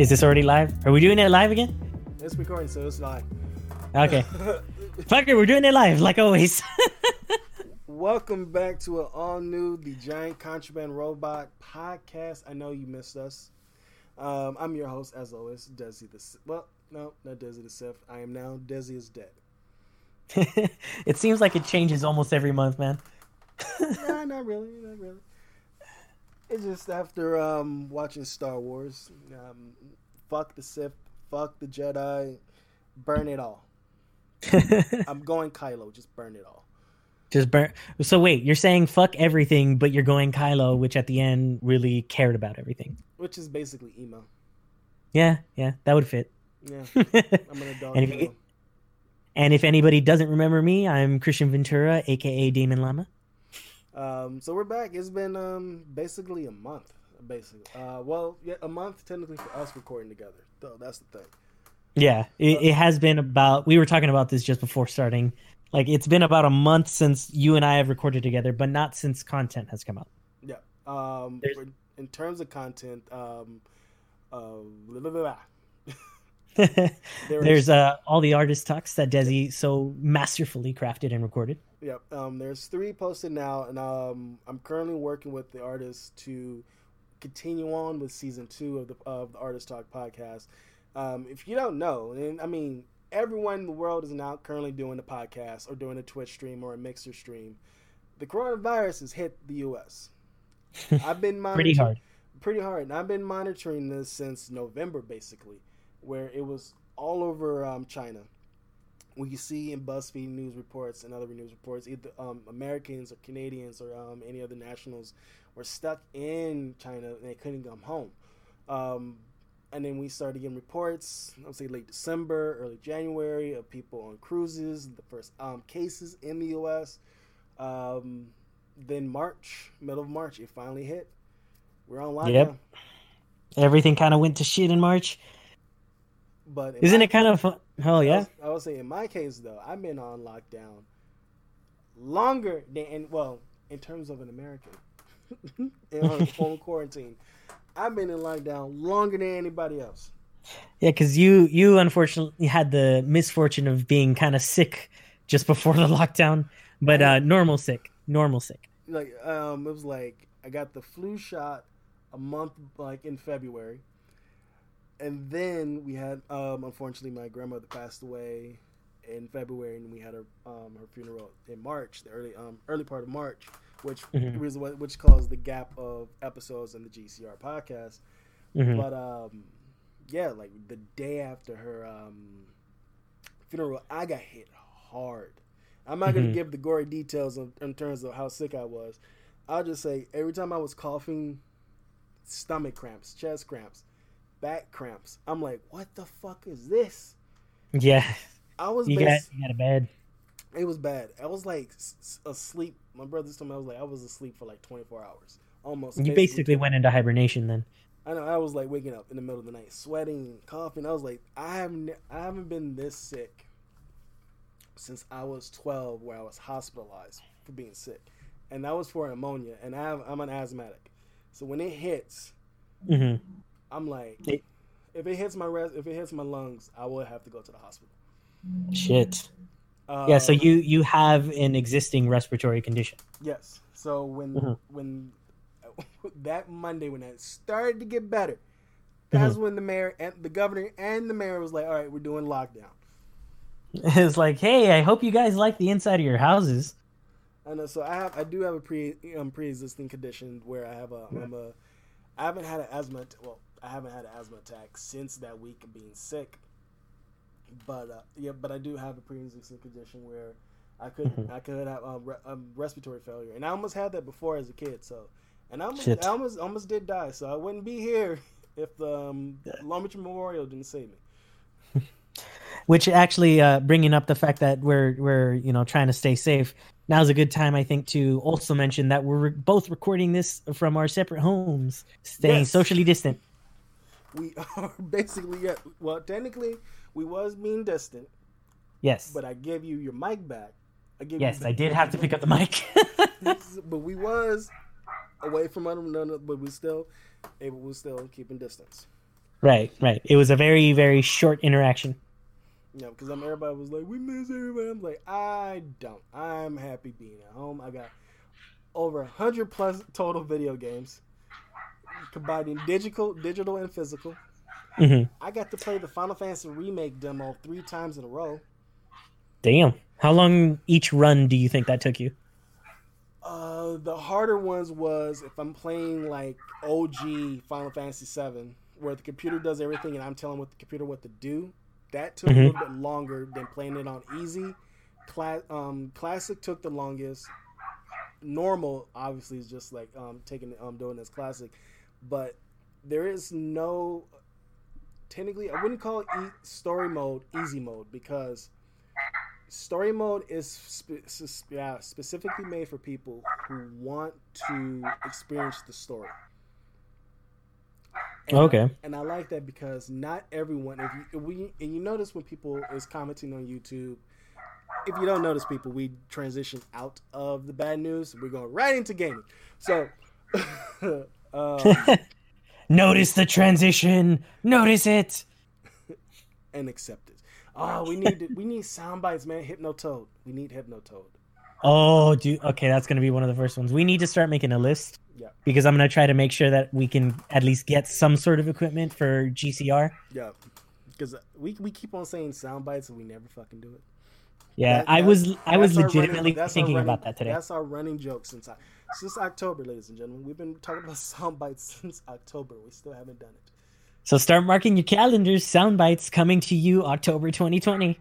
Is this already live? Are we doing it live again? It's recording, so it's live. Okay. Fuck it, we're doing it live, like always. Welcome back to an all new The Giant Contraband Robot podcast. I know you missed us. Um, I'm your host, as always, Desi the Well, no, not Desi the Sith. I am now Desi is dead. it seems like it changes almost every month, man. nah, not really, not really. It's just after um, watching Star Wars. Um, fuck the Sith, fuck the Jedi, burn it all. I'm going Kylo, just burn it all. Just burn. So wait, you're saying fuck everything, but you're going Kylo, which at the end really cared about everything. Which is basically emo. Yeah, yeah, that would fit. Yeah, I'm an adult. And if, and if anybody doesn't remember me, I'm Christian Ventura, aka Damon Lama. Um, so we're back. It's been um basically a month, basically. Uh, well, yeah, a month technically for us recording together. So that's the thing. Yeah, it, it has been about. We were talking about this just before starting. Like it's been about a month since you and I have recorded together, but not since content has come out. Yeah. Um, There's- in terms of content, um, uh, blah, blah, blah, blah. There's uh, all the artist talks that Desi so masterfully crafted and recorded. Yep. Um, there's three posted now, and um, I'm currently working with the artists to continue on with season two of the of the Artist Talk podcast. Um, if you don't know, and I mean, everyone in the world is now currently doing a podcast or doing a Twitch stream or a Mixer stream. The coronavirus has hit the U.S. I've been Pretty hard. pretty hard. And I've been monitoring this since November, basically, where it was all over um, China. You see in BuzzFeed news reports and other news reports, either um, Americans or Canadians or um, any other nationals were stuck in China and they couldn't come home. Um, and then we started getting reports, I would say late December, early January, of people on cruises, the first um, cases in the U.S. Um, then March, middle of March, it finally hit. We're on lockdown. Yep. Everything kind of went to shit in March. But Isn't it kind of fun? I yeah. was- I would say in my case though, I've been on lockdown longer than and well, in terms of an American in home quarantine. I've been in lockdown longer than anybody else. Yeah, because you you unfortunately had the misfortune of being kind of sick just before the lockdown, but uh, normal sick, normal sick. Like um, it was like I got the flu shot a month like in February, and then we had um, unfortunately my grandmother passed away in February, and we had her um, her funeral in March, the early um, early part of March, which Mhm. was what which caused the gap of episodes in the GCR podcast. Mhm. But um, yeah, like the day after her um, funeral, I got hit hard. I'm not gonna Mhm. give the gory details of, in terms of how sick I was. I'll just say every time I was coughing, stomach cramps, chest cramps, back cramps. I'm like, what the fuck is this? Yeah, I was you got you got a bed. it was bad. I was like asleep. My brothers told me I was like I was asleep for like 24 hours, almost. You basically went into hibernation then. I know I was like waking up in the middle of the night, sweating, coughing. I was like, I haven't, I haven't been this sick since I was 12, where I was hospitalized for being sick, and that was for pneumonia. And I have, I'm an asthmatic, so when it hits, hmm I'm like, It- if it hits my res- if it hits my lungs, I will have to go to the hospital. Shit. Uh, Yeah, so you you have an existing respiratory condition. Yes. So when Mhm. when that Monday when it started to get better, that's Mm-hmm. when the mayor and the governor and the mayor was like, "All right, we're doing lockdown." It's like, hey, I hope you guys like the inside of your houses. I know. So I have I do have a pre um, pre existing condition where I have a I'm a I haven't had an asthma att- well I haven't had an asthma attack since that week of being sick. But uh, yeah, but I do have a pre existing condition where I could Mhm. I could have um, re- um, respiratory failure, and I almost had that before as a kid. So, and I almost Shit. I almost almost did die. So I wouldn't be here if the um, Yeah. Long Beach Memorial didn't save me. Which actually, uh, bringing up the fact that we're we're you know trying to stay safe. Now's a good time, I think, to also mention that we're re- both recording this from our separate homes, staying Yes. socially distant. We are basically yeah, well technically we was being distant, Yes, but I gave you your mic back. I gave yes, I did have to pick up the mic. but we was away from one but we still able we still keeping distance. Right, right. It was a very, very short interaction. Know, because I'm everybody was like, we miss everybody. I'm like, I don't. I'm happy being at home. I got over a hundred plus total video games, combining digital, digital and physical. hmm I got to play the Final Fantasy remake demo three times in a row. Damn. How long each run do you think that took you? Uh, the harder ones was if I'm playing like OG Final Fantasy VII, where the computer does everything and I'm telling what the computer what to do. That took Mhm. a little bit longer than playing it on easy. Cla- um, classic took the longest. Normal obviously is just like um, taking um doing this classic, but there is no technically I wouldn't call it e- story mode easy mode because story mode is spe- sus- yeah, specifically made for people who want to experience the story. And Okay. and I like that because not everyone. If you if we and you notice when people is commenting on YouTube, if you don't notice people, we transition out of the bad news. We're going right into gaming. So, um, Notice the transition. Notice it. and accept it. Oh, we need to, we need sound bites, man. Hypnotoad. We need Hypnotoad. Oh, dude. Okay, that's gonna be one of the first ones. We need to start making a list. Yeah. Because I'm gonna try to make sure that we can at least get some sort of equipment for GCR. Yeah, because we we keep on saying sound bites and we never fucking do it. Yeah, That- I was I was legitimately running- thinking running- about that today. That's our running joke since I, since October, ladies and gentlemen. We've been talking about sound bites since October. We still haven't done it. So start marking your calendars. Sound bites coming to you October 2020.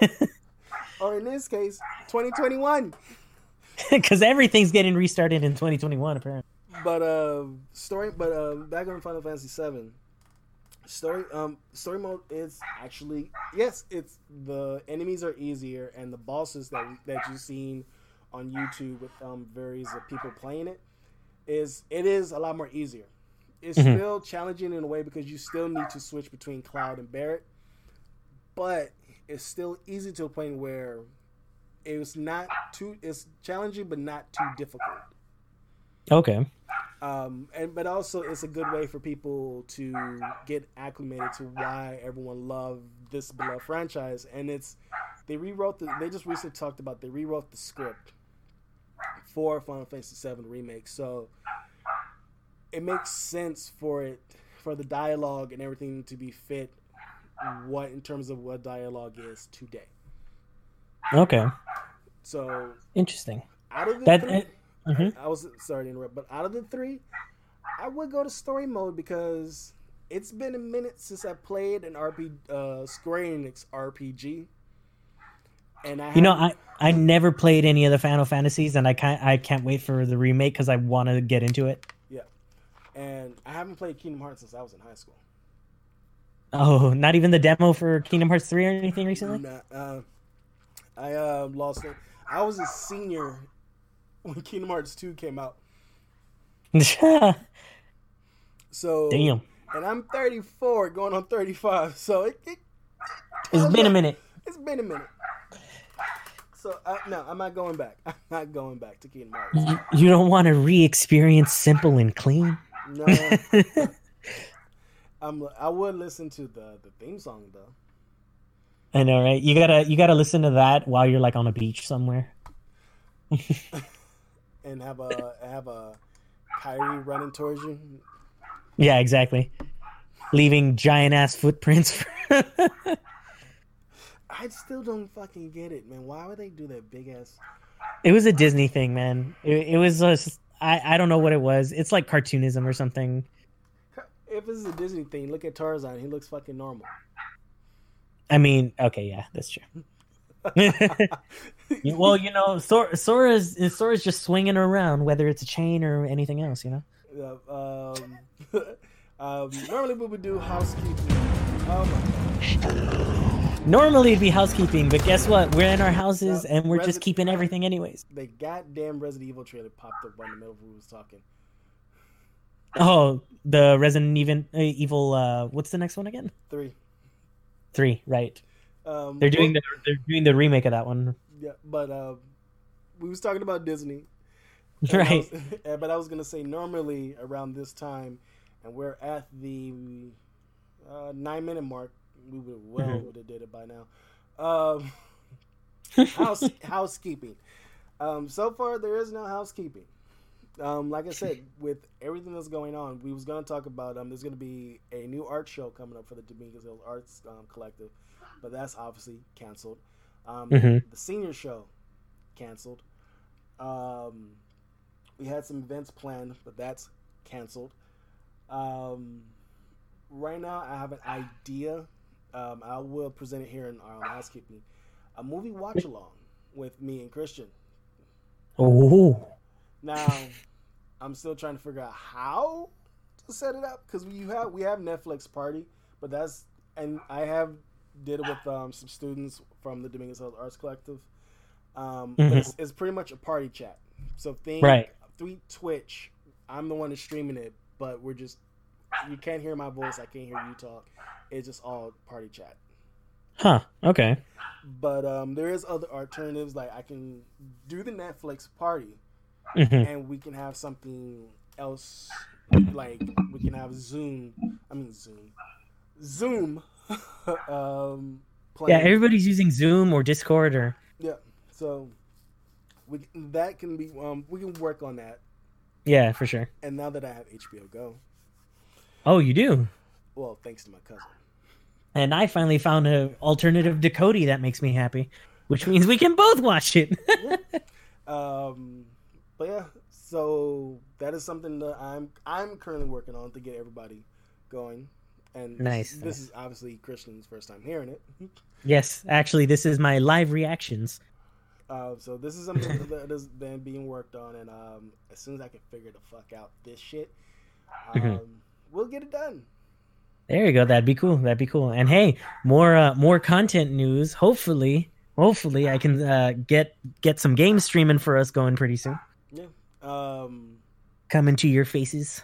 Or in this case, 2021. Because everything's getting restarted in 2021 apparently. But uh, story. But uh, back on Final Fantasy VII. Story. Um, story mode is actually yes. It's the enemies are easier and the bosses that that you've seen on YouTube with um various of people playing it is it is a lot more easier. It's Mhm. still challenging in a way because you still need to switch between Cloud and Barrett, but it's still easy to a point where it's not too. It's challenging but not too difficult Okay. um, and but also it's a good way for people to get acclimated to why everyone loved this beloved franchise. And it's they rewrote the. They just recently talked about they rewrote the script for Final Fantasy VII remake, so it makes sense for it for the dialogue and everything to be fit what in terms of what dialogue is today. Okay. So Interesting. out of the That- three, Mhm. I was sorry to interrupt, but out of the three, I would go to story mode because it's been a minute since I played an RP uh, Square Enix RPG, and I You know, I I never played any of the Final Fantasies, and I can't I can't wait for the remake because I want to get into it. Yeah, and I haven't played Kingdom Hearts since I was in high school. Oh, not even the demo for Kingdom Hearts three or anything recently. Nah, uh, I uh, lost it. I was a senior when Kingdom Hearts two came out, so Damn, and I'm 34, going on 35, so it, it it's been a minute. It's been a minute. So uh, no, I'm not going back. I'm not going back to Kingdom Hearts. You, you don't want to re-experience simple and clean. No, I'm. I would listen to the the theme song though. I know, right? You gotta you gotta listen to that while you're like on a beach somewhere. and have a have a Kairi running towards you. Yeah, exactly. Leaving giant ass footprints. I still don't fucking get it, man. Why would they do that big ass? it was a Disney thing, man. It, it was just I I don't know what it was. It's like cartoonism or something. If it's a Disney thing, look at Tarzan. He looks fucking normal. I mean, okay, yeah, that's true. well, you know, Sora, Sora's Sora's just swinging around, whether it's a chain or anything else. You know. Uh, um, um, normally we would do housekeeping. Oh my god. Normally it'd be housekeeping, but guess what? We're in our houses and we're just keeping everything anyways. The goddamn Resident Evil trailer popped up right in the middle of who was talking. Oh, the Resident Evil, uh, Evil. Uh, what's the next one again? Three. Three, right? Um, They're doing well, the they're doing the remake of that one, Yeah, but uh, we was talking about Disney. and I right? was- but I was gonna say normally around this time, and we're at the uh, nine minute mark. We would well Mhm. would have did it by now. Um, house housekeeping. Um, so far, there is no housekeeping. Um, like I said, with everything that's going on, we was going to talk about. Um, there's going to be a new art show coming up for the Dominguez Hills Arts um, Collective, but that's obviously canceled. Um, Mhm. The senior show canceled. Um, we had some events planned, but that's canceled. Um, right now, I have an idea. Um, I will present it here in um, housekeeping. A movie watch along with me and Christian. Oh, Now, I'm still trying to figure out how to set it up because we have we have Netflix party, but that's and I have did it with um, some students from the Dominguez Hills Arts Collective. Um, Mhm. it's, it's pretty much a party chat. So think Right. through Twitch. I'm the one that's streaming it, but we're just you can't hear my voice. I can't hear you talk. It's just all party chat. huh. Okay. But um, there is other alternatives. Like I can do the Netflix party, hmm and we can have something else like we can have zoom i mean zoom zoom um Yeah, everybody's using Zoom or Discord or. yeah so we that can be um we can work on that Yeah, for sure. and now that i have hbo go Oh, you do. well thanks to my cousin And I finally found an alternative to Kodi that makes me happy, which means we can both watch it. um but yeah so that is something that i'm i'm currently working on to get everybody going and Nice, this, nice. is obviously christian's first time hearing it yes, actually, this is my live reactions. Uh, so this is something that has been being worked on, and um, as soon as I can figure the fuck out this shit, um, Mhm. We'll get it done. There you go. That'd be cool. That'd be cool. And hey, more uh, more content news. Hopefully, hopefully, I can uh, get get some game streaming for us going pretty soon. Yeah. Um, Coming to your faces.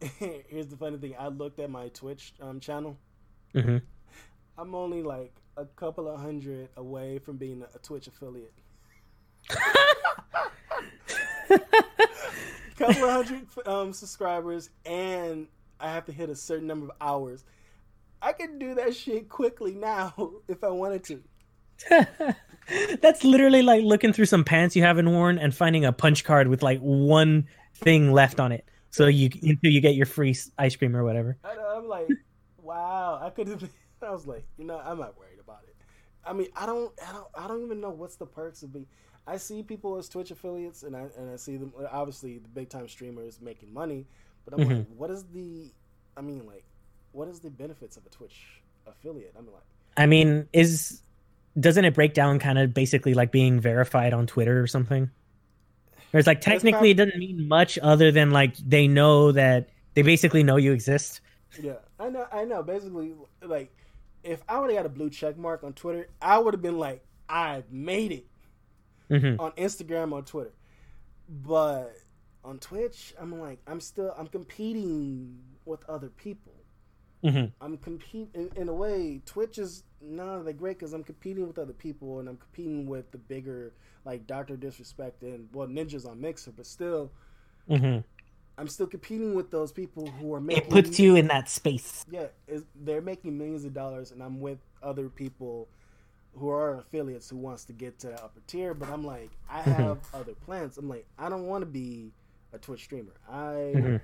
here's the funny thing: I looked at my Twitch um, channel. Mm-hmm. I'm only like a couple of hundred away from being a, a Twitch affiliate. couple of hundred um, subscribers, and I have to hit a certain number of hours. I can do that shit quickly now if I wanted to. That's literally like looking through some pants you haven't worn and finding a punch card with like one thing left on it. So you until you get your free ice cream or whatever. I know, I'm like, wow, I could have. I was like, you know, I'm not worried about it. I mean, I don't, I don't, I don't even know what's the perks of being. I see people as Twitch affiliates, and I and I see them. Obviously, the big time streamers making money, but I'm like, what is the? I mean, like, what is the benefits of a Twitch affiliate? I'm like, I mean, is doesn't it break down kind of basically like being verified on Twitter or something? Or it's like technically it doesn't mean much other than like they know that they basically know you exist. yeah, I know, I know. Basically, like, if I would have got a blue check mark on Twitter, I would have been like, I made it. hmm on Instagram or Twitter. But on Twitch, I'm like, I'm still, I'm competing with other people. hmm I'm competing in, in a way. Twitch is not that great because I'm competing with other people and I'm competing with the bigger, like Doctor Disrespect and well, Ninjas on Mixer. But still, hmm I'm still competing with those people who are making. It puts you in that space. Yeah, they're making millions of dollars, and I'm with other people who are affiliates who wants to get to that upper tier. But I'm like, I have other plans. I'm like, I don't want to be a Twitch streamer. I Mhm.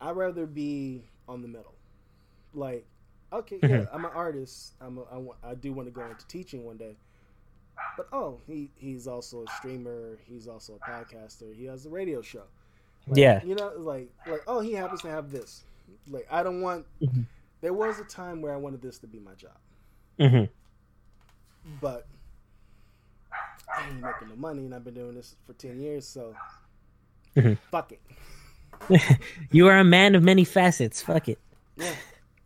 I'd rather be on the middle. Like, okay, yeah, Mhm. I'm an artist. I'm a, I, do want to go into teaching one day. But oh, he he's also a streamer. He's also a podcaster. He has a radio show. Like, Yeah. you know, like like oh, he happens to have this. Like I don't want. Mhm. There was a time where I wanted this to be my job, Mm-hmm. but I ain't making no money, and I've been doing this for ten years, so Mhm. fuck it. you are a man of many facets. Fuck it. Yeah,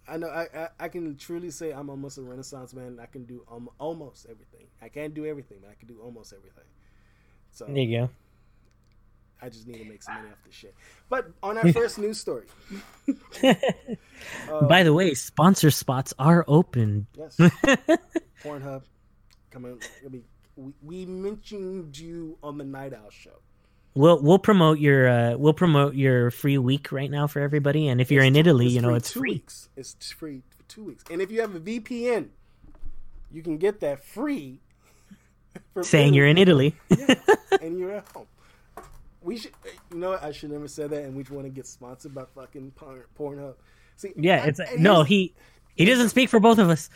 I know. I, I I can truly say I'm almost a renaissance man. I can do um, almost everything. I can't do everything, but I can do almost everything. So There you go. I just need to make some money off this shit. But on our first news story, uh, By the way, sponsor spots are open. yes, Pornhub. I mean, we, we mentioned you on the Night Owl show. We'll we'll promote your uh, we'll promote your free week right now for everybody. And if you're It's in Italy, you know it's two free. Weeks. It's free for two weeks. And if you have a VPN, you can get that free. Saying you're in Italy. yeah, and you're at home. We should, you know. I should never say that, and we want to get sponsored by fucking Porn, Pornhub. See, Yeah, I- it's no. He he doesn't speak for both of us.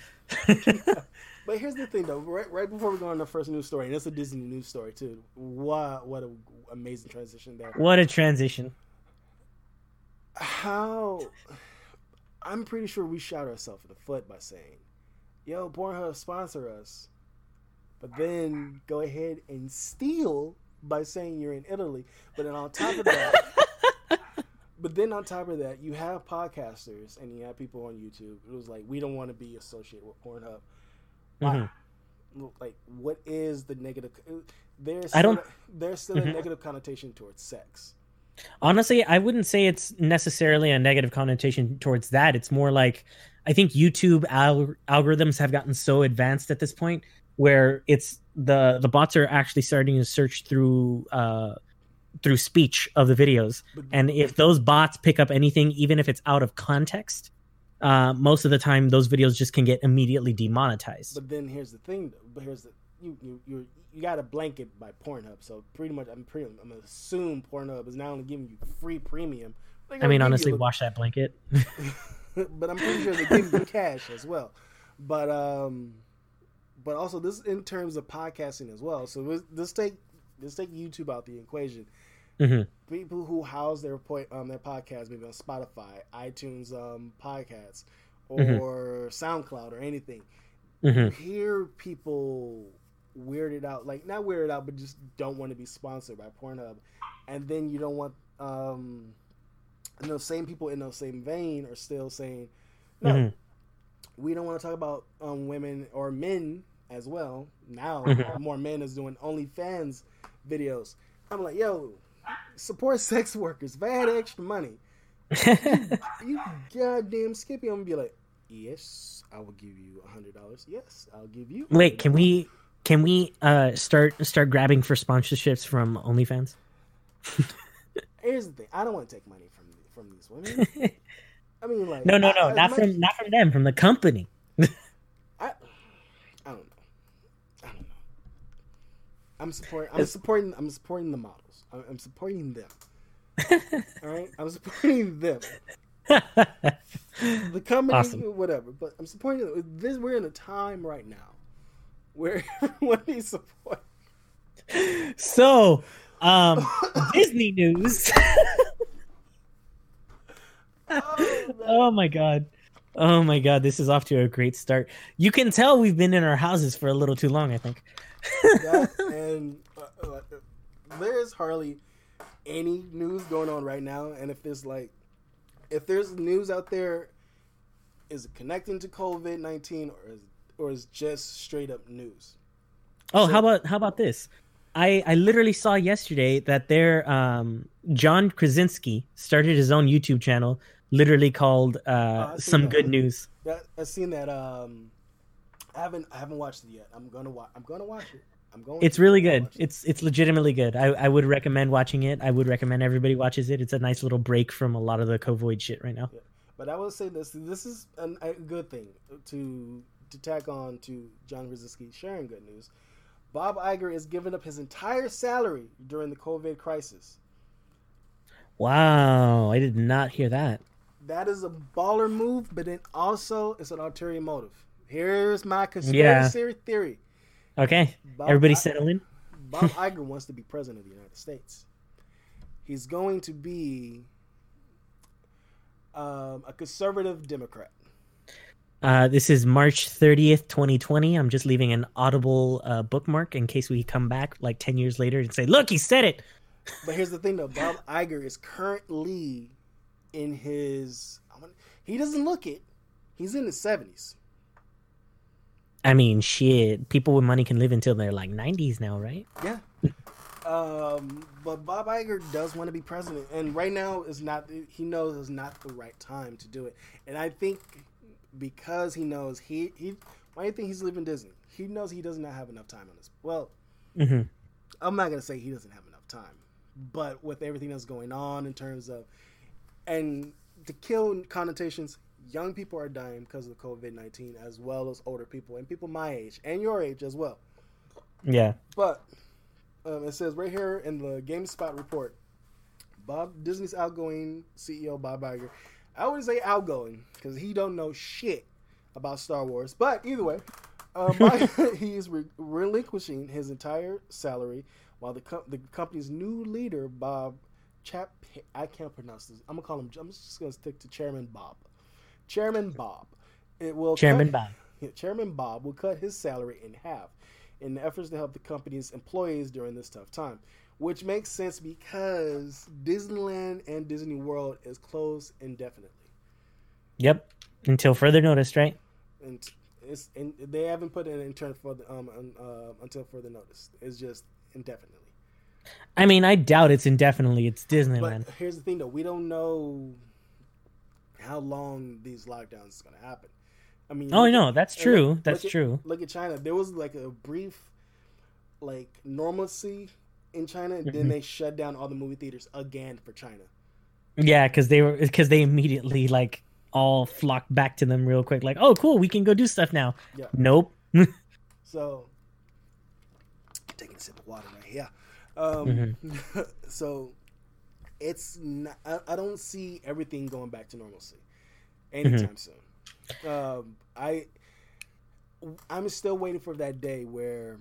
But here's the thing, though. Right, right before we go on the first news story, and it's a Disney news story too. Wow, what an amazing transition there. what a transition. How? I'm pretty sure we shot ourselves in the foot by saying, "Yo, Pornhub sponsor us," but then go ahead and steal by saying you're in Italy. But then on top of that, but then on top of that, you have podcasters and you have people on YouTube. It was like we don't want to be associated with Pornhub. Why? Mhm. Like, what is the negative? There's I don't- there's still Mhm. a negative connotation towards sex. Honestly, I wouldn't say it's necessarily a negative connotation towards that. It's more like I think YouTube al- algorithms have gotten so advanced at this point where it's the the bots are actually starting to search through uh through speech of the videos. But And if those bots pick up anything even if it's out of context, uh most of the time those videos just can get immediately demonetized. But then here's the thing. Though. But here's the you you you you got a blanket by Pornhub. So pretty much, I'm pretty I'm gonna assume Pornhub is not only giving you free premium. I mean honestly, wash that blanket. but I'm pretty sure they give you cash as well. But um, but also this in terms of podcasting as well. So let's, let's take let's take YouTube out the equation. Hmm People who house their po- um their podcast maybe on Spotify, iTunes um podcasts, or Mhm. SoundCloud or anything. hmm you hear people weirded out, like not weirded out, but just don't want to be sponsored by Pornhub, and then you don't want, um, and those same people in those same vein are still saying, no, Mhm. we don't want to talk about um, women or men as well. Now Mhm. more men is doing OnlyFans videos. I'm like, yo, support sex workers. If I had extra money, you goddamn Skippy, I'm gonna be like, yes, I will give you a hundred dollars. Yes, I'll give you. Wait, can we can we uh start start grabbing for sponsorships from OnlyFans? Here's the thing. I don't want to take money from from these women. I mean, like, no, no, no, as not much- from not from them, from the company. I, I don't know. I don't know. I'm supporting. I'm supporting. I'm supporting the models. I'm, I'm supporting them. All right. I'm supporting them. The company, Awesome. whatever. But I'm supporting them. this. We're in a time right now where everyone needs support. so, um, Disney news. Oh, oh my god. Oh my god, this is off to a great start. You can tell we've been in our houses for a little too long, I think. that and uh, uh, there's hardly any news going on right now and if there's like if there's news out there is it connecting to covid-19 or is or is just straight up news Oh, So- how about how about this? I I literally saw yesterday that their um John Krasinski started his own YouTube channel, literally called Oh, uh Some that. Good News. that i've seen that um i haven't i haven't watched it yet i'm gonna watch i'm gonna watch it i'm going It's really good. it. It's it's legitimately good. I I would recommend watching it. I would recommend everybody watches it. It's a nice little break from a lot of the COVID shit right now. But I will say this: this is an, a good thing to to tack on to John Krasinski sharing good news. Bob Iger is giving up his entire salary during the COVID crisis. Wow, I did not hear that. That is a baller move, but then also it's an ulterior motive. Here's my conspiracy theory: Okay, Bob everybody I- settle in. Bob Iger wants to be president of the United States. He's going to be um, a conservative Democrat. Uh, this is March 30th, 2020. I'm just leaving an audible uh, bookmark in case we come back like 10 years later and say, look, he said it. But here's the thing, though. Bob Iger is currently in his. He doesn't look it. He's in his seventies. I mean, shit. People with money can live until they're like 90s now, right? Yeah. Um, but Bob Iger does want to be president, and right now is not. He knows is not the right time to do it, and I think because he knows he he. Why do you think he's leaving Disney? He knows he does not have enough time on this. Well, hmm I'm not gonna say he doesn't have enough time, but with everything that's going on in terms of, and to kill connotations, young people are dying because of COVID nineteen, as well as older people and people my age and your age as well. Yeah. But um, it says right here in the GameSpot report, Bob Disney's outgoing CEO Bob Iger. I would say outgoing because he don't know shit about Star Wars. But either way, um, he is re- relinquishing his entire salary while the com- the company's new leader Bob Chap I can't pronounce this. I'm gonna call him. I'm just gonna stick to Chairman Bob. Chairman Bob. It will Chairman cut, Bob. Chairman Bob will cut his salary in half in the efforts to help the company's employees during this tough time, which makes sense because Disneyland and Disney World is closed indefinitely. Yep. Until further notice, right? And it's and they haven't put an intern for the um uh, until further notice. It's just indefinitely. I mean, I doubt it's indefinitely. It's Disneyland. But here's the thing, though: we don't know how long these lockdowns is going to happen. I mean, oh no, that's true. Look, that's look true. At, look at China. There was like a brief, like normalcy in China, and Mm-hmm. then they shut down all the movie theaters again for China. Yeah, because they were because they immediately like all flocked back to them real quick. Like, oh, cool, we can go do stuff now. Yeah. Nope. So, taking a sip of water right here. Um, Mm-hmm. so, it's not, I, I don't see everything going back to normalcy Mm-hmm. anytime soon. Um, I I'm still waiting for that day where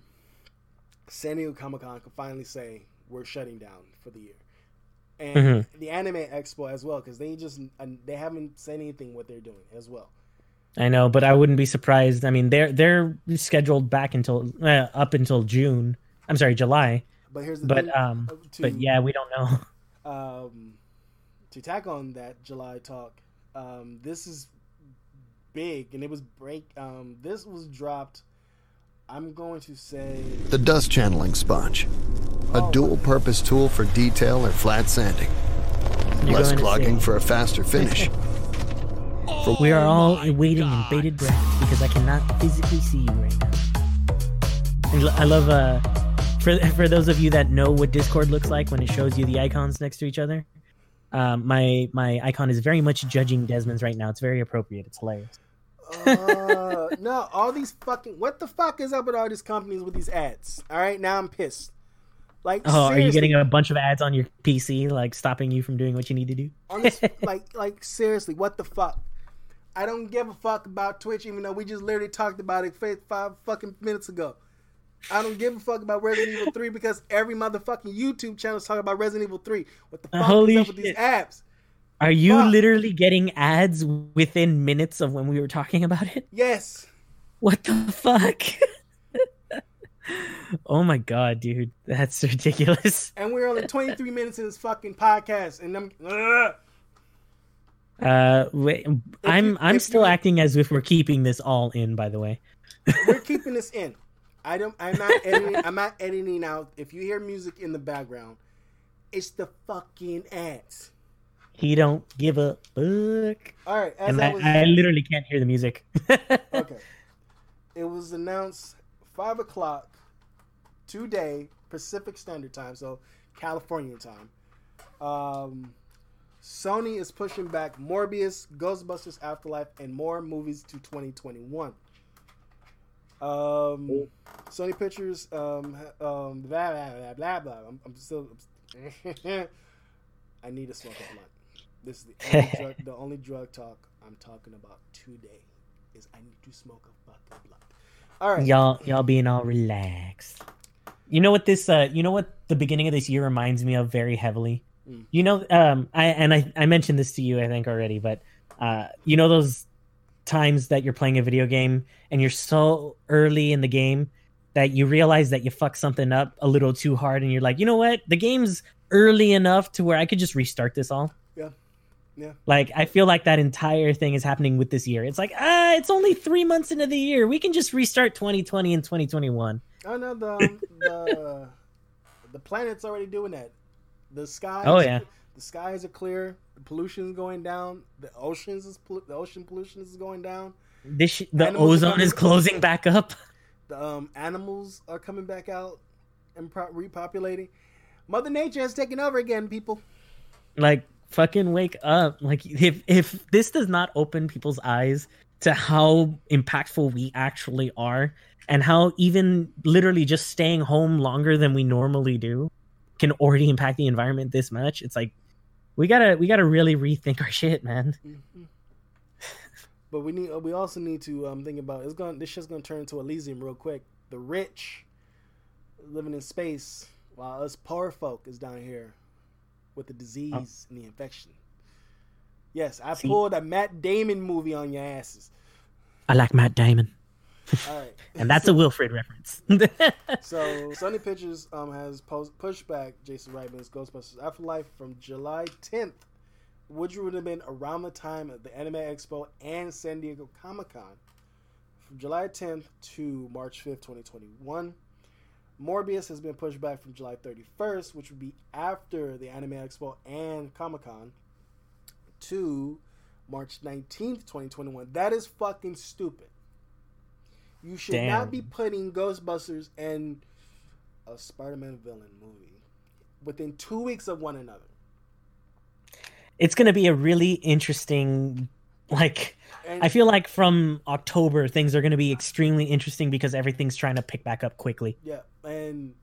San Diego Comic Con can finally say we're shutting down for the year, and Mm-hmm. the Anime Expo as well because they just they haven't said anything what they're doing as well. I know, but I wouldn't be surprised. I mean, they're they're scheduled back until uh, up until June. I'm sorry, July. But here's the But thing, um, uh, to, but yeah, we don't know. um, to tack on that July talk, um, this is big and it was break. Um, this was dropped. I'm going to say The dust channeling sponge. A Oh. dual purpose tool for detail or flat sanding. You're Less clogging for a faster finish. We are all waiting in bated breath because I cannot physically see you right now. And l- I love uh for for those of you that know what Discord looks like when it shows you the icons next to each other. Um, my my icon is very much judging Desmond's right now. It's very appropriate. It's hilarious. uh, no, all these fucking what the fuck is up with all these companies with these ads? All right, now I'm pissed. Like, Oh, are you getting a bunch of ads on your PC, like stopping you from doing what you need to do? on this? like, like seriously, what the fuck? I don't give a fuck about Twitch, even though we just literally talked about it five fucking minutes ago. I don't give a fuck about Resident Evil 3 because every motherfucking YouTube channel is talking about Resident Evil 3. What the fuck Holy is up with these apps? Are you Fuck. literally getting ads within minutes of when we were talking about it? Yes. What the fuck? oh my god, dude, that's ridiculous. And we're only 23 minutes in this fucking podcast, and I'm. Ugh. Uh, wait, I'm you- I'm still acting as if we're keeping this all in. By the way, we're keeping this in. I don't. I'm not editing. I'm not editing out. If you hear music in the background, it's the fucking ads. he don't give a fuck, All right. As and I I, was, I literally can't hear the music. okay. It was announced five o'clock today Pacific Standard Time, so California time. Um, Sony is pushing back Morbius, Ghostbusters Afterlife, and more movies to 2021. Um, Sony Pictures, um, um, blah blah blah blah. blah. I'm, I'm still. I need to smoke a blunt. This is the only, drug, the only drug talk I'm talking about today. Is I need to smoke a fucking blunt. All right. y'all y'all being all relaxed. You know what this uh you know what the beginning of this year reminds me of very heavily? Mm. You know um I and I I mentioned this to you I think already, but uh you know those times that you're playing a video game and you're so early in the game that you realize that you fucked something up a little too hard and you're like, "You know what? The game's early enough to where I could just restart this all." Yeah. Yeah. Like I feel like that entire thing is happening with this year. It's like, ah, it's only three months into the year. We can just restart 2020 and 2021. Oh no, the um, the the planet's already doing that. The sky. Oh, yeah. The skies are clear. The pollution's going down. The oceans is the ocean pollution is going down. This sh- the Animals ozone is closing back up. The um, animals are coming back out and pro- repopulating. Mother Nature has taken over again, people. Like fucking wake up. Like if if this does not open people's eyes to how impactful we actually are and how even literally just staying home longer than we normally do can already impact the environment this much, it's like we gotta we gotta really rethink our shit, man. Mm-hmm. But we need. We also need to um, think about. It's going. This shit's gonna turn into Elysium real quick. The rich living in space, while us poor folk is down here with the disease oh. and the infection. Yes, I See? pulled a Matt Damon movie on your asses. I like Matt Damon. All right, and that's a Wilfred reference. so, Sony Pictures um, has post- pushed back Jason Reitman's Ghostbusters Afterlife from July 10th which would have been around the time of the Anime Expo and San Diego Comic Con from July 10th to March 5th, 2021. Morbius has been pushed back from July 31st, which would be after the Anime Expo and Comic Con, to March 19th, 2021. That is fucking stupid. You should Damn. not be putting Ghostbusters and a Spider Man villain movie within two weeks of one another it's going to be a really interesting like and, I feel like from October things are going to be extremely interesting because everything's trying to pick back up quickly. Yeah, and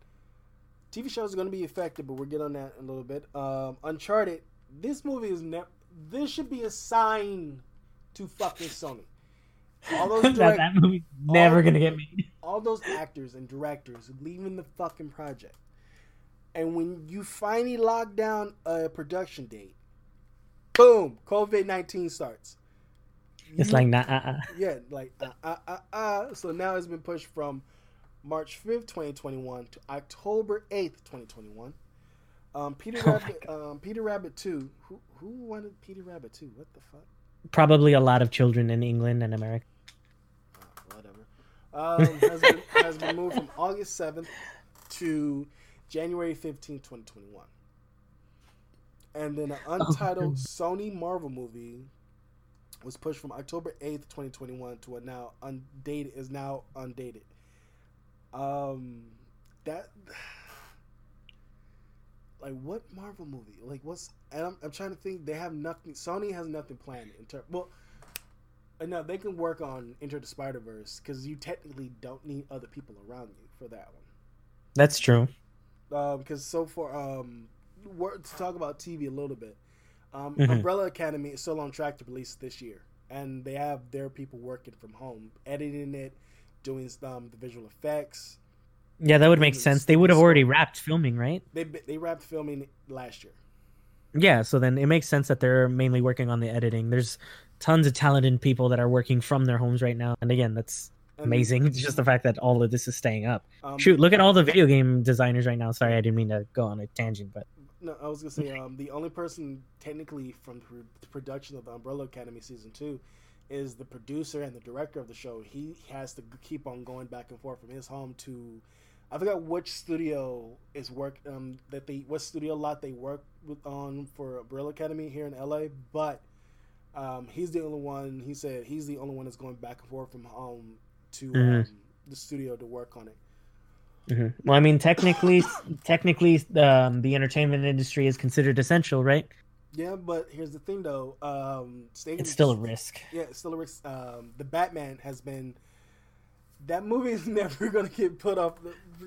TV shows are going to be affected, but we'll get on that in a little bit. Um, Uncharted, this movie is never. This should be a sign to fucking Sony. All those direct- that, movie's never gonna get made. All those actors and directors leaving the fucking project, and when you finally lock down a production date, boom, COVID nineteen starts. It's you, like nah, uh, uh. yeah, like uh, uh, uh, uh. So now it's been pushed from March fifth, twenty twenty one, to October eighth, twenty twenty one. Um, Peter oh Rabbit, um, Peter Rabbit two. Who who wanted Peter Rabbit two? What the fuck? Probably a lot of children in England and America. Um, has, been, has been moved from August seventh to January fifteenth, twenty twenty one and then an oh, untitled Sony Marvel movie was pushed from October eighth, twenty twenty one, to a now undated is now undated. Um, that like what Marvel movie? Like what's? And I'm, I'm trying to think. They have nothing. Sony has nothing planned in terms. Well, no, they can work on Into the Spider Verse because you technically don't need other people around you for that one. That's true. Uh, because so far, um, we're, to talk about TV a little bit. Um, mm-hmm. Umbrella Academy is still on track to release this year, and they have their people working from home, editing it, doing um, the visual effects. Yeah, that would make sense. They would have already wrapped filming, right? They they wrapped filming last year. Yeah, so then it makes sense that they're mainly working on the editing. There's tons of talented people that are working from their homes right now, and again, that's amazing. It's just the fact that all of this is staying up. Um, Shoot, look at all the video game designers right now. Sorry, I didn't mean to go on a tangent, but no, I was gonna say um, the only person technically from the production of the Umbrella Academy season two is the producer and the director of the show. He has to keep on going back and forth from his home to I forgot which studio is work um, that they what studio lot they work with on for Umbrella Academy here in LA, but um, he's the only one. He said he's the only one that's going back and forth from home to mm-hmm. um, the studio to work on it. Mm-hmm. Well, I mean, technically, technically, um, the entertainment industry is considered essential, right? Yeah, but here's the thing, though. Um, it's still a risk. Yeah, it's still a risk. Um, the Batman has been. That movie is never going to get put off,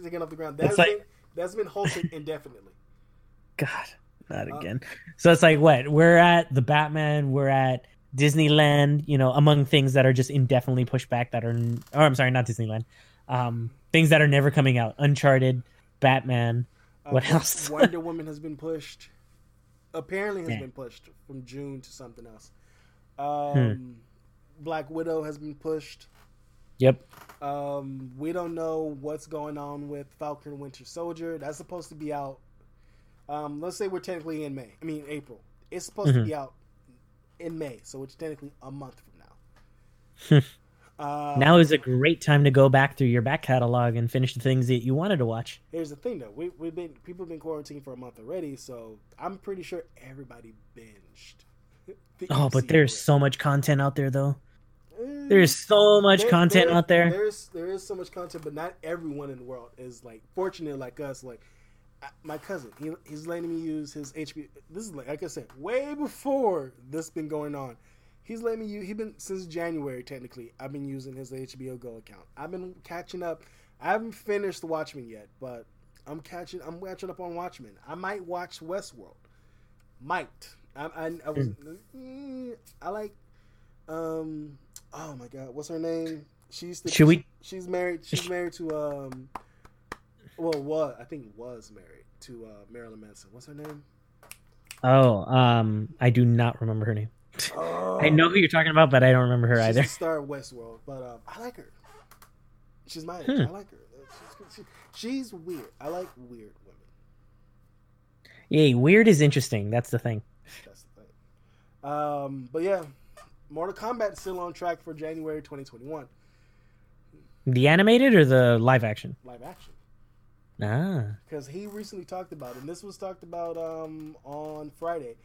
taken off the ground. That's like, been that's been halted indefinitely. God, not uh, again. so it's like what we're at the Batman. We're at Disneyland. You know, among things that are just indefinitely pushed back. That are, or I'm sorry, not Disneyland. Um, things that are never coming out. Uncharted, Batman. Uh, what else? Wonder Woman has been pushed. Apparently, has been pushed from June to something else. Um, hmm. Black Widow has been pushed. Yep. Um, we don't know what's going on with Falcon Winter Soldier. That's supposed to be out. Um, let's say we're technically in May. I mean April. It's supposed mm-hmm. to be out in May, so it's technically a month from now. Uh, now is a great time to go back through your back catalog and finish the things that you wanted to watch. Here's the thing, though: we, have been people have been quarantined for a month already, so I'm pretty sure everybody binged. oh, but there's so much content out there, though. Uh, there's so much there, content there, out there. There's there is so much content, but not everyone in the world is like fortunate like us. Like my cousin, he, he's letting me use his HBO. This is like, like I said, way before this been going on. He's letting me use. He's been since January technically. I've been using his HBO Go account. I've been catching up. I haven't finished Watchmen yet, but I'm catching. I'm catching up on Watchmen. I might watch Westworld. Might. I, I, I was. mm, I like. Um. Oh my God. What's her name? She's the. Should we- She's married. She's married to um. Well, what I think was married to uh, Marilyn Manson. What's her name? Oh, um, I do not remember her name. Oh, I know who you're talking about, but I don't remember her she's either. the star of Westworld, but um, I like her. She's my age. Hmm. I like her. She's, she- she's weird. I like weird women. Yeah, weird is interesting. That's the thing. That's the thing. Um, but yeah, Mortal Kombat is still on track for January 2021 The animated or the live action? live action. Ah, because he recently talked about it, and this was talked about um, on Friday.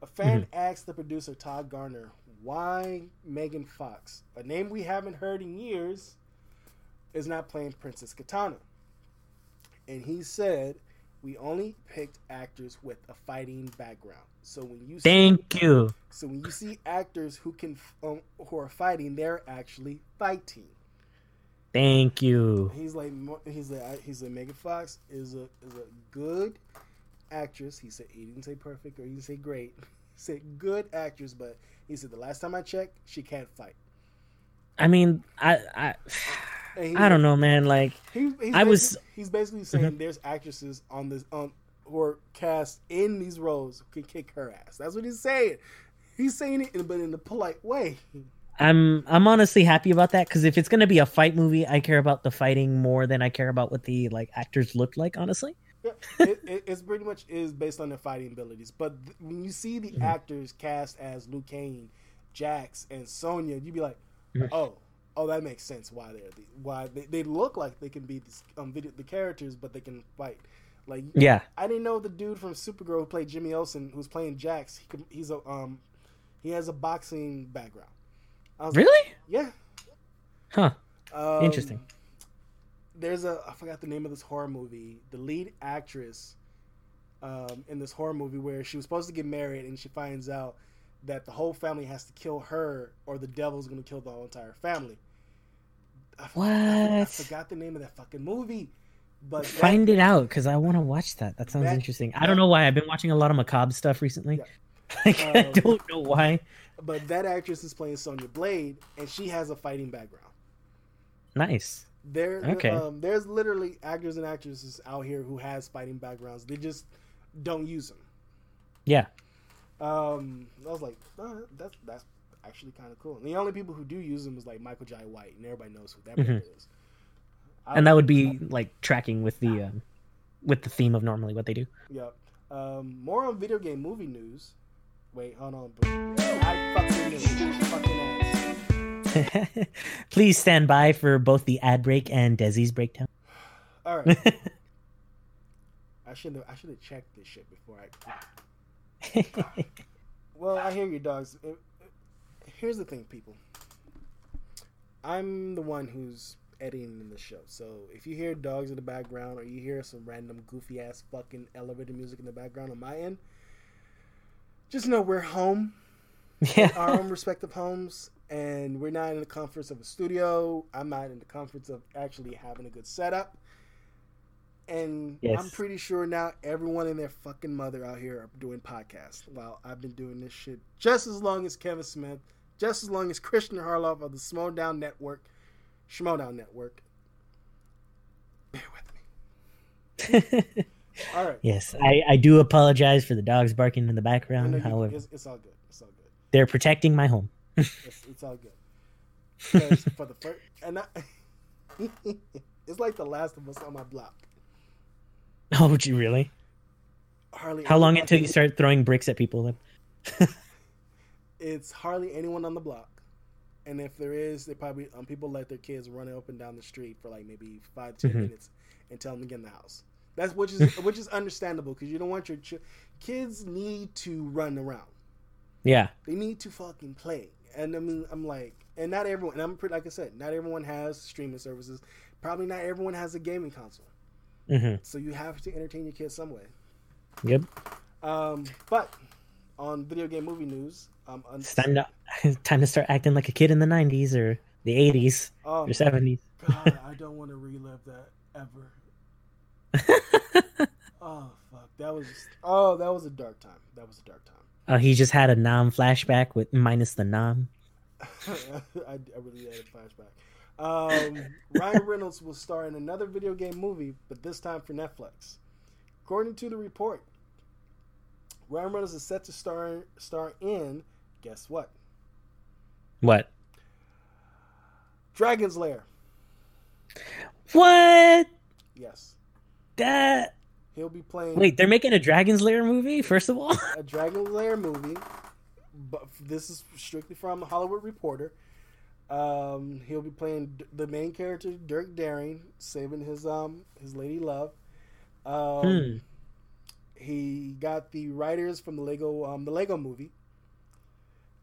A fan asked the producer Todd Garner why Megan Fox, a name we haven't heard in years, is not playing Princess Kitana. And he said, "We only picked actors with a fighting background. So when you see, thank you. so when you see actors who can um, who are fighting, they're actually fighting." Thank you. He's like he's like I- he's like Megan Fox is a is a good actress. He said he didn't say perfect or he didn't say great. He said good actress, but he said the last time I checked, she can't fight. I mean, I, I, I don't know, man. Like, He, he's I was- he's basically saying mm-hmm. there's actresses on this on who are cast in these roles who can kick her ass. That's what he's saying. He's saying it, but in a polite way. I'm, I'm honestly happy about that because if it's gonna be a fight movie, I care about the fighting more than I care about what the like actors look like. Honestly. Yeah, it, it, it's pretty much is based on their fighting abilities. But th- when you see the Mm-hmm. actors cast as Liu Kang, Jax, and Sonya, you'd be like, Mhm. oh, oh, that makes sense. Why they're the, why they, they look like they can be this, um video, the characters, but they can fight. Like Yeah. I didn't know the dude from Supergirl who played Jimmy Olsen, who's playing Jax. He could, he's a um he has a boxing background. I was like, Really? yeah. Huh. Um, Interesting. There's a I forgot the name of this horror movie. The lead actress um, in this horror movie where she was supposed to get married and she finds out that the whole family has to kill her or the devil's going to kill the whole entire family. I, f- I I What? forgot the name of that fucking movie. But that- Find it out because I want to watch that. That sounds That- interesting. I don't know why. I've been watching a lot of macabre stuff recently. Yeah. like, I Um, don't know why. But that actress is playing Sonya Blade and she has a fighting background. Nice. There, Okay. um, there's literally actors and actresses out here who has fighting backgrounds. They just don't use them. Yeah. Um, I was like, oh, that's that's actually kind of cool. And the only people who do use them is like Michael Jai White, and everybody knows who that Mhm. is. I- And that would be like tracking with the um, with the theme of normally what they do. Yep. Um, more on video game movie news. Wait, hold on. bro. I fucking. Fucking ass. Please stand by for both the ad break and Desi's breakdown. All right. I should have. I should have checked this shit before I. Well, I hear you, dogs. Here's the thing, people. I'm the one who's editing the show, so if you hear dogs in the background or you hear some random goofy ass fucking elevator music in the background on my end, just know we're home, yeah. our own respective homes, and we're not in the comforts of a studio. I'm not in the comforts of actually having a good setup. And Yes. I'm pretty sure now everyone and their fucking mother out here are doing podcasts. While I've been doing this shit just as long as Kevin Smith, just as long as Christian Harloff of the Smowdown Network, Schmoedown Network. Bear with me. All right. yes, I, I do apologize for the dogs barking in the background. However, it's, it's all good. It's all good. they're protecting my home. It's, it's all good. for the first, and I, it's like the last of us on my block. Oh, would you really? Hardly. How long until you start throwing bricks at people? Then? It's hardly anyone on the block, and if there is, they probably um, people let their kids run up and down the street for like maybe five ten Mhm. minutes and tell them to get in the house. That's which is which is understandable because you don't want your ch- kids need to run around. Yeah. They need to fucking play. And I mean, I'm like, and not everyone. And I'm pretty, like I said, not everyone has streaming services. Probably not everyone has a gaming console. hmm So you have to entertain your kids some way. Yep. Um, but on video game movie news, um, un- It's time to time to start acting like a kid in the '90s or the '80s oh or '70s. God, I don't want to relive that ever. oh fuck, that was oh that was a dark time. That was a dark time. Oh, he just had a nom flashback with minus the nom. I, I really had a flashback. Um, Ryan Reynolds will star in another video game movie, but this time for Netflix. According to the report, Ryan Reynolds is set to star star in guess what? What? Dragon's Lair. What? Yes, That? he'll be playing Wait, they're making a Dragon's Lair movie. First of all, a Dragon's Lair movie. But this is strictly from the Hollywood Reporter. Um, he'll be playing the main character, Dirk Daring, saving his um his lady love. Um, Hmm. He got the writers from the Lego um, the Lego Movie.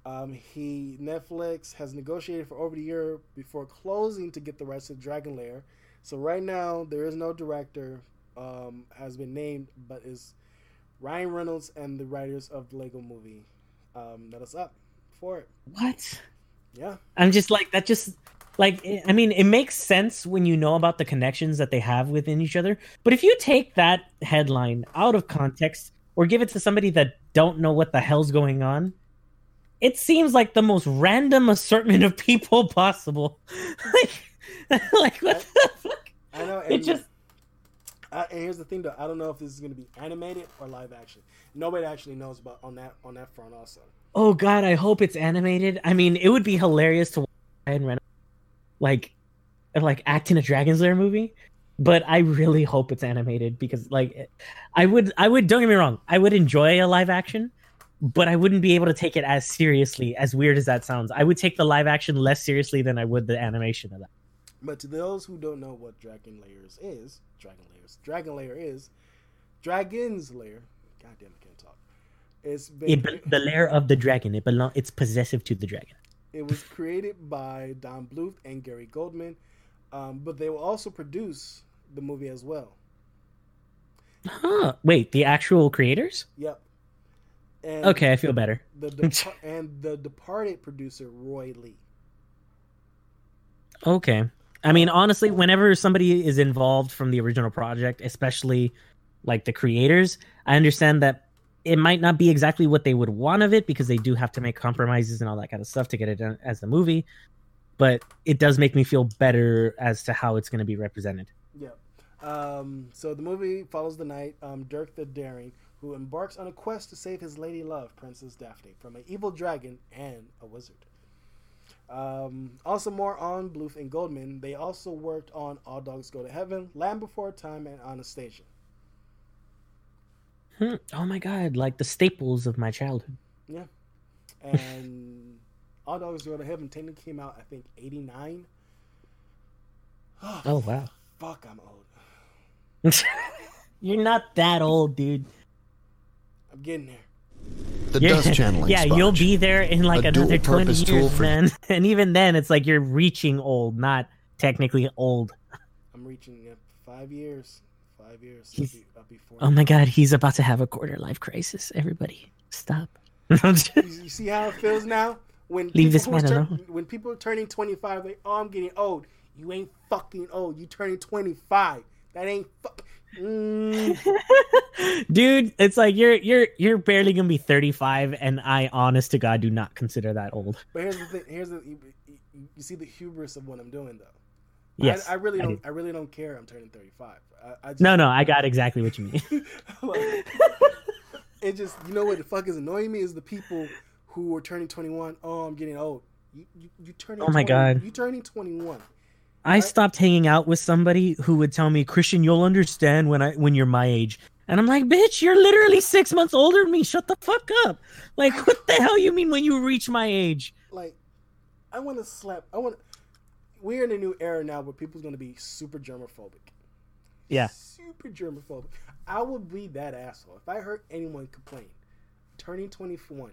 Um, he Netflix has negotiated for over a year before closing to get the rights to Dragon Lair. So right now there is no director um, has been named, but is Ryan Reynolds and the writers of the Lego Movie um, that is up for it. what? Yeah, I'm just like that. Just like I mean, it makes sense when you know about the connections that they have within each other. But if you take that headline out of context or give it to somebody that don't know what the hell's going on, it seems like the most random assortment of people possible. like, like what the fuck? I know. It just and here's the thing, though. I don't know if this is going to be animated or live action. Nobody actually knows about on that on that front. Also, oh god, I hope it's animated. I mean, it would be hilarious to watch Ryan Reynolds like like act in a Dragon's Lair movie. But I really hope it's animated because like I would I would don't get me wrong, I would enjoy a live action, but I wouldn't be able to take it as seriously, as weird as that sounds. I would take the live action less seriously than I would the animation of that. But to those who don't know what Dragon Layers is, Dragon Layers, Dragon Lair is Dragon's Lair. God damn, I can't talk. It's been It, be- the lair of the dragon, it belong it's possessive to the dragon. It was created by Don Bluth and Gary Goldman, um, but they will also produce the movie as well. Huh. Wait, the actual creators? Yep. And Okay, I feel better. The Dep- and the Departed producer Roy Lee. Okay. I mean, honestly, whenever somebody is involved from the original project, especially like the creators, I understand that it might not be exactly what they would want of it because they do have to make compromises and all that kind of stuff to get it done as the movie. But it does make me feel better as to how it's going to be represented. Yep. Um, so the movie follows the knight, um, Dirk the Daring, who embarks on a quest to save his lady love, Princess Daphne, from an evil dragon and a wizard. Um, also, more on Bluth and Goldman. They also worked on All Dogs Go to Heaven, Land Before Time, and Anastasia. Hmm. Oh my god, like the staples of my childhood. Yeah. And All Dogs Go to Heaven technically came out, I think, 89. Oh wow. Fuck, I'm old. You're not that old, dude. I'm getting there. The Yeah, dust channeling yeah, sponge. you'll be there in like A another twenty dual-purpose tool years, for- man. And even then, it's like you're reaching old, not technically old. I'm reaching uh, five years. Five years. I'll He's- be, I'll be 40. Oh my god, he's about to have a quarter life crisis. Everybody, stop. you, you see how it feels now? When Leave people this who man turn- alone. When people are turning 25, they oh, I'm getting old. You ain't fucking old. You turning 25. That ain't fuck. Mm, Dude, it's like you're you're you're barely gonna be 35, and I, honest to God, do not consider that old. but here's the thing. Here's the you, you- you see the hubris of what I'm doing though. Yes, I, I really I don't. do. I really don't care. I'm turning 35. I, I just, No, no, I got exactly what you mean. like, it just you know what the fuck is annoying me is the people who are turning 21. Oh, I'm getting old. You you, you turning? Oh my 20 God. You turning 21. I stopped hanging out with somebody who would tell me, Christian, you'll understand when I when you're my age. And I'm like, bitch, you're literally six months older than me. Shut the fuck up. Like, what the hell you mean when you reach my age? like I want to slap. I want. We're in a new era now where people's going to be super germophobic. Yeah. Super germophobic. I would be that asshole if I heard anyone complain. Turning 21,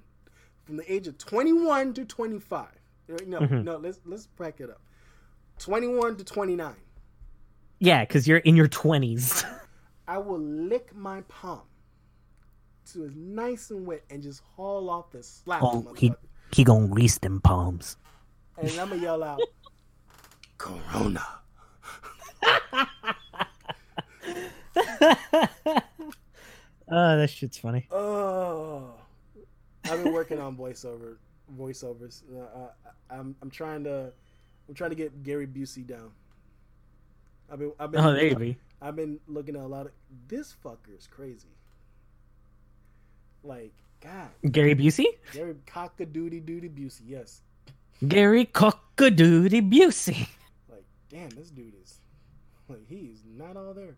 from the age of 21 to 25. No, Mhm. no. Let's let's bracket it up. 21 to 29. Yeah, because you're in your 20s. I will lick my palm to it's nice and wet and just haul off the slap. Oh, he he gonna grease them palms. And I'm gonna yell out, Corona. Oh, that shit's funny. Oh, I've been working on voiceover voiceovers. Uh, uh, I'm I'm trying to I'm trying to get Gary Busey down. I've been I've been Oh, there you be. I've been looking at a lot of this fucker is crazy. Like God, Gary Busey? Gary Cockadoodie Doodie Busey. Yes, Gary Cockadoodie Busey. like damn, this dude is like he's not all there.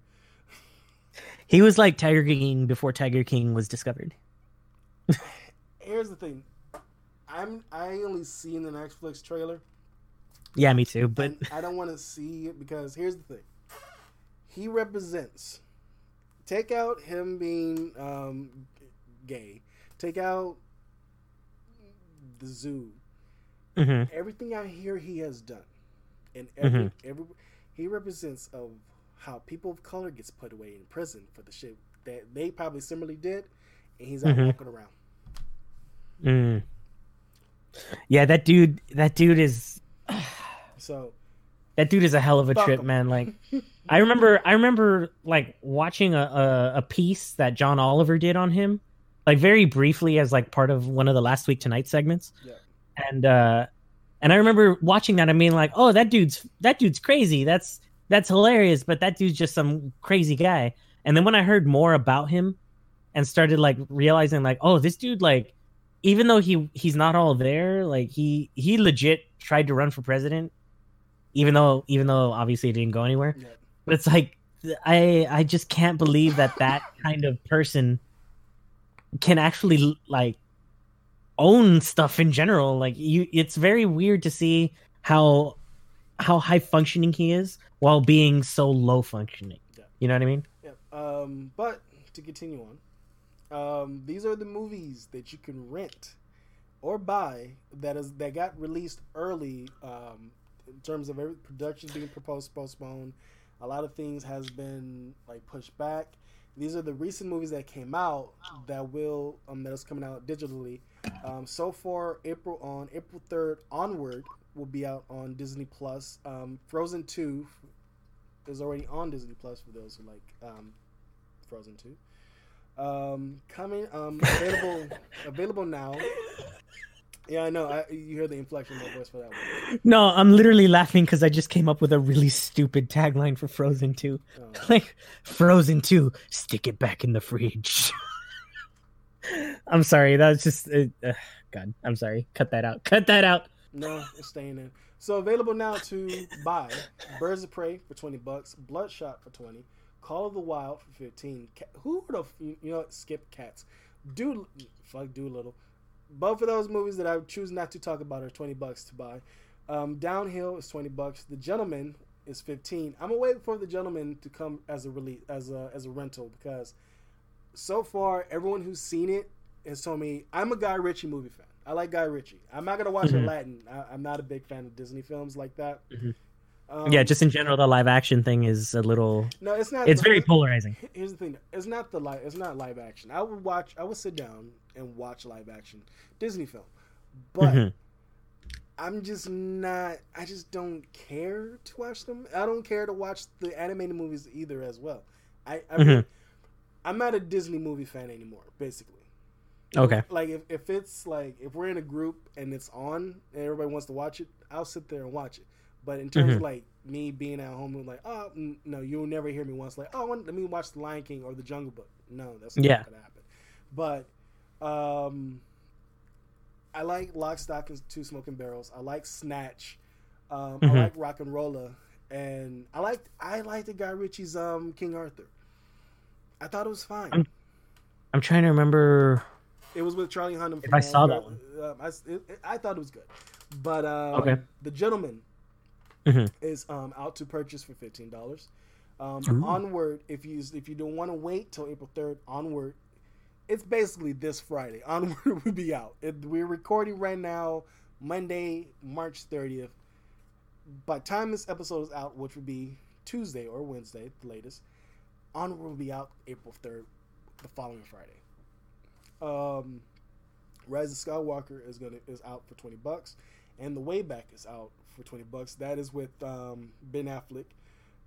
He was like Tiger King before Tiger King was discovered. Here's the thing, I'm I only seen the Netflix trailer. Yeah, me too. But and I don't want to see it because here's the thing. He represents. Take out him being um, gay. Take out the zoo. Mm-hmm. Everything I hear he has done, and every every he represents of how people of color gets put away in prison for the shit that they probably similarly did, and he's out Mhm. walking around. Mm. Yeah, that dude. That dude is. So That dude is a hell of a trip, him. man. Like, I remember, I remember like watching a, a a piece that John Oliver did on him, like very briefly as like part of one of the last week tonight segments. Yeah. And uh, and I remember watching that and being like, oh, that dude's that dude's crazy. That's that's hilarious. But that dude's just some crazy guy. And then when I heard more about him, and started like realizing like, oh, this dude like, even though he he's not all there, like he he legit tried to run for president even though even though obviously it didn't go anywhere yeah. but it's like i i just can't believe that that kind of person can actually like own stuff in general like you it's very weird to see how how high functioning he is while being so low functioning Yeah. you know what i mean Yep. Um, but to continue on, um, these are the movies that you can rent or buy that is that got released early. Um, in terms of every production being proposed postponed, a lot of things has been like pushed back. These are the recent movies that came out that will um, that is coming out digitally. Um, so far, April on April third onward will be out on Disney Plus. Um, Frozen two is already on Disney Plus for those who like um, Frozen Two. Um, coming um, available available now. Yeah, I know. I, you hear the inflection in my voice for that one. no i'm literally laughing because i just came up with a really stupid tagline for frozen 2 Uh, like frozen 2 stick it back in the fridge i'm sorry that was just uh, uh, god i'm sorry cut that out cut that out no, it's staying in. So available now to buy: Birds of Prey for twenty bucks, Bloodshot for twenty, Call of the Wild for fifteen. Ca- Who would have you know? Skip cats. Do fuck Doolittle. Both of those movies that I choose not to talk about are twenty bucks to buy. Um, Downhill is twenty bucks. The Gentleman is fifteen. I'm gonna wait for the Gentleman to come as a release as a as a rental because so far everyone who's seen it has told me I'm a Guy Ritchie movie fan. I like Guy Ritchie. I'm not gonna watch it Mhm. Latin. I, I'm not a big fan of Disney films like that. Mhm. Um, yeah just in general the live action thing is a little no, it's not. it's the- very polarizing Here's the thing: it's not the live. It's not live action. I would watch. I would sit down and watch live action Disney film, but Mhm. I'm just not. I just don't care to watch them. I don't care to watch the animated movies either as well. I, I Mhm. I'm not a Disney movie fan anymore. Basically, okay like if, if it's like if we're in a group and it's on and everybody wants to watch it, I'll sit there and watch it. But in terms of Mhm. like me being at home and like, oh no, you'll never hear me once like, oh, let me watch The Lion King or The Jungle Book. No, that's not Yeah. gonna happen. But um, I like Lock, Stock, and Two Smoking Barrels. I like Snatch. Um, Mhm. I like RocknRolla, and I like I like the Guy Ritchie's um, King Arthur. I thought it was fine. I'm- i'm trying to remember It was with Charlie Hunnam. If I saw that one, um, I, it- I thought it was good, but um, Okay. the gentleman Mhm. is um, out to purchase for fifteen dollars. Um, onward, if you if you don't want to wait till April third, onward, it's basically this Friday. Onward will be out. It, we're recording right now, Monday, March thirtieth. By the time this episode is out, which would be Tuesday or Wednesday, the latest, Onward will be out April third, the following Friday. Um, Rise of Skywalker is gonna is out for twenty bucks, and The Way Back is out for twenty bucks. That is with um, Ben Affleck.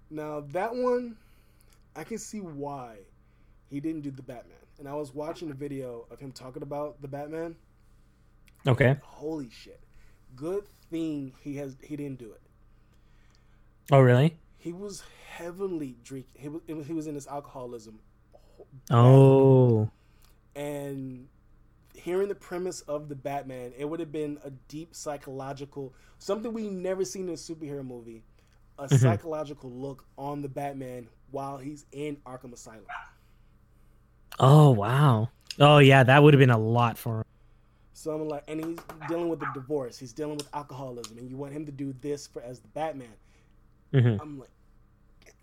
Now that one, I can see why he didn't do the Batman. And I was watching a video of him talking about the Batman. Okay. Holy shit! Good thing he has he didn't do it. Oh, really? He was heavily drinking. He was he was in his alcoholism. Oh. and hearing the premise of the Batman, it would have been a deep psychological something we never seen in a superhero movie. A Mhm. psychological look on the Batman while he's in Arkham Asylum. Oh, wow. Oh, yeah, that would have been a lot for him. So I'm like, and he's dealing with a divorce. He's dealing with alcoholism, and you want him to do this for as the Batman. Mhm. I'm like,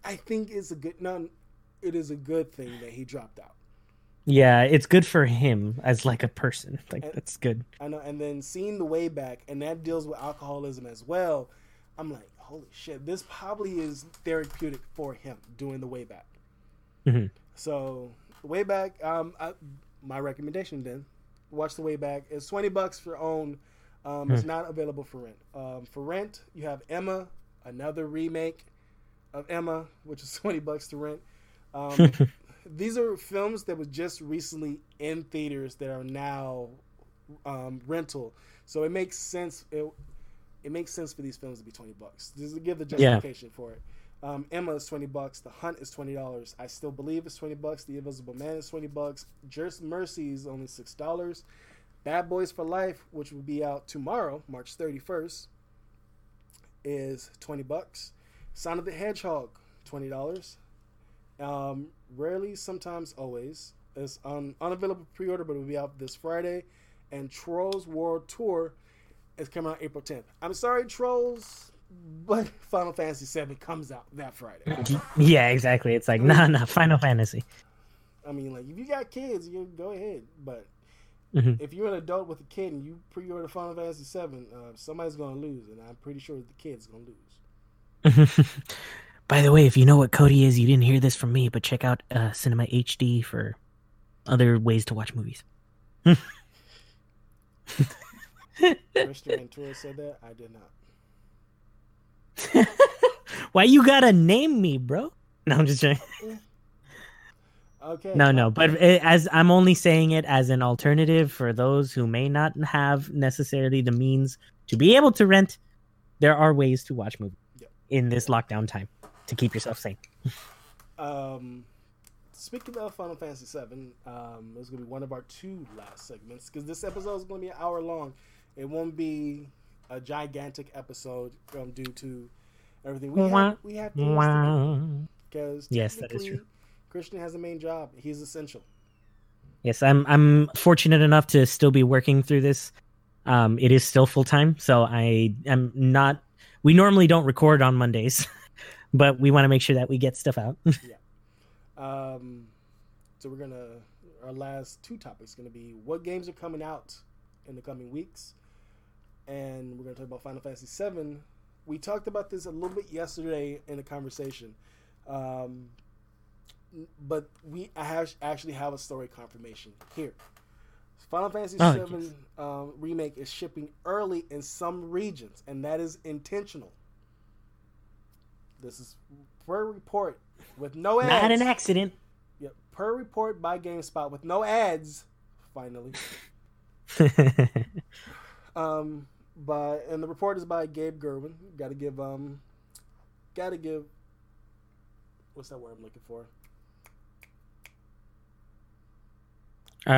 I think it's a good. No, it is a good thing that he dropped out. Yeah, it's good for him as like a person. Like And- that's good. I know, and then seeing the way back, and that deals with alcoholism as well. I'm like, holy shit, this probably is therapeutic for him doing the way back. Mhm. So, way back, um, I, my recommendation then, watch the way back. It's twenty bucks for own. Um, It's not available for rent. Um, for rent, you have Emma, another remake of Emma, which is twenty bucks to rent. Um, these are films that was just recently in theaters that are now um, rental. So it makes sense. It, it makes sense for these films to be twenty bucks. Just to give the Yeah. justification for it. Um, Emma is twenty bucks. The Hunt is twenty dollars. I still believe it's twenty bucks. The Invisible Man is twenty bucks. Just Mercy is only six dollars. Bad Boys for Life, which will be out tomorrow, March thirty first, is twenty bucks. Sonic the Hedgehog, twenty dollars. Um, rarely, sometimes, always. It's on unavailable pre-order, but it will be out this Friday. And Trolls World Tour is coming out April 10th. I'm sorry, Trolls, but Final Fantasy VII comes out that Friday. Yeah, exactly. It's like nah, nah. Final Fantasy. I mean, like if you got kids, you go ahead. But Mhm. if you're an adult with a kid and you pre-order Final Fantasy 7, uh, somebody's gonna lose, and I'm pretty sure the kid's gonna lose. By the way, if you know what Kodi is, you didn't hear this from me, but check out uh, Cinema HD for other ways to watch movies. Mr. Ventura said that. I did not. Why you gotta name me, bro? No, I'm just joking. Okay. No, no, but it, as I'm only saying it as an alternative for those who may not have necessarily the means to be able to rent. There are ways to watch movies Yep. in this lockdown time to keep yourself sane. Um, speaking of Final Fantasy VII, um, it's gonna be one of our two last segments because this episode is gonna be an hour long. It won't be a gigantic episode um, due to everything we have. We have to do because Yes, that is true. Christian has a main job. He's essential. Yes, I'm. I'm fortunate enough to still be working through this. Um, it is still full time, so I am not. We normally don't record on Mondays, but we want to make sure that we get stuff out. Um, so we're gonna our last two topics gonna be what games are coming out in the coming weeks, and we're gonna talk about Final Fantasy VII. We talked about this a little bit yesterday in a conversation, um, but we I have actually have a story confirmation here. Final Fantasy Oh, VII um, remake is shipping early in some regions, and that is intentional. This is per report with no ads. not an accident. Yep, per report by GameSpot with no ads. Finally, um, by and the report is by Gabe Gurwin. Got to give um, got to give. What's that word I'm looking for? uh,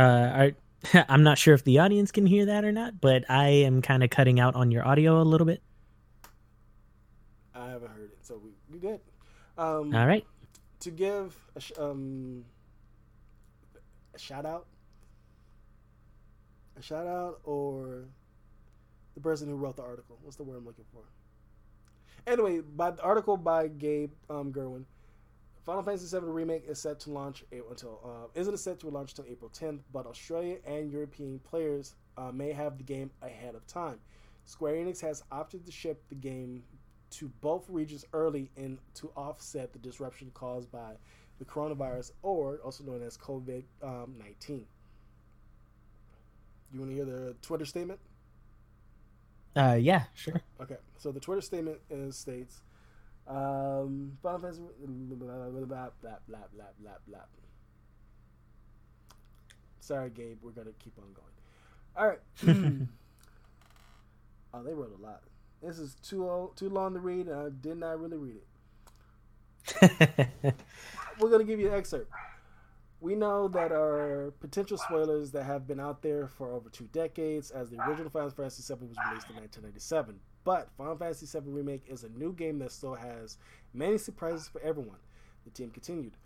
I, I'm not sure if the audience can hear that or not, but I am kind of cutting out on your audio a little bit. I haven't heard it, we good. Um, All right. to give a, sh- um, a shout out, a shout out, or the person who wrote the article. What's the word I'm looking for? Anyway, by the article by Gabe um, Gurwin, Final Fantasy VII remake is set to launch until uh, isn't it set to launch until April 10th, but Australia and European players uh, may have the game ahead of time. Square Enix has opted to ship the game to both regions early and to offset the disruption caused by the coronavirus, or also known as COVID um, 19. You want to hear the Twitter statement? Uh, yeah, sure. Okay, so the Twitter statement is, states um, Final Fantasy. Blah, blah, blah, blah, blah, blah, Sorry, Gabe, we're going to keep on going. All right. oh, they wrote a lot. This is too old, too long to read, and I did not really read it. We're going to give you an excerpt. We know that our potential spoilers that have been out there for over two decades, as the original Final Fantasy VII was released in 1997. But Final Fantasy VII Remake is a new game that still has many surprises for everyone. The team continued.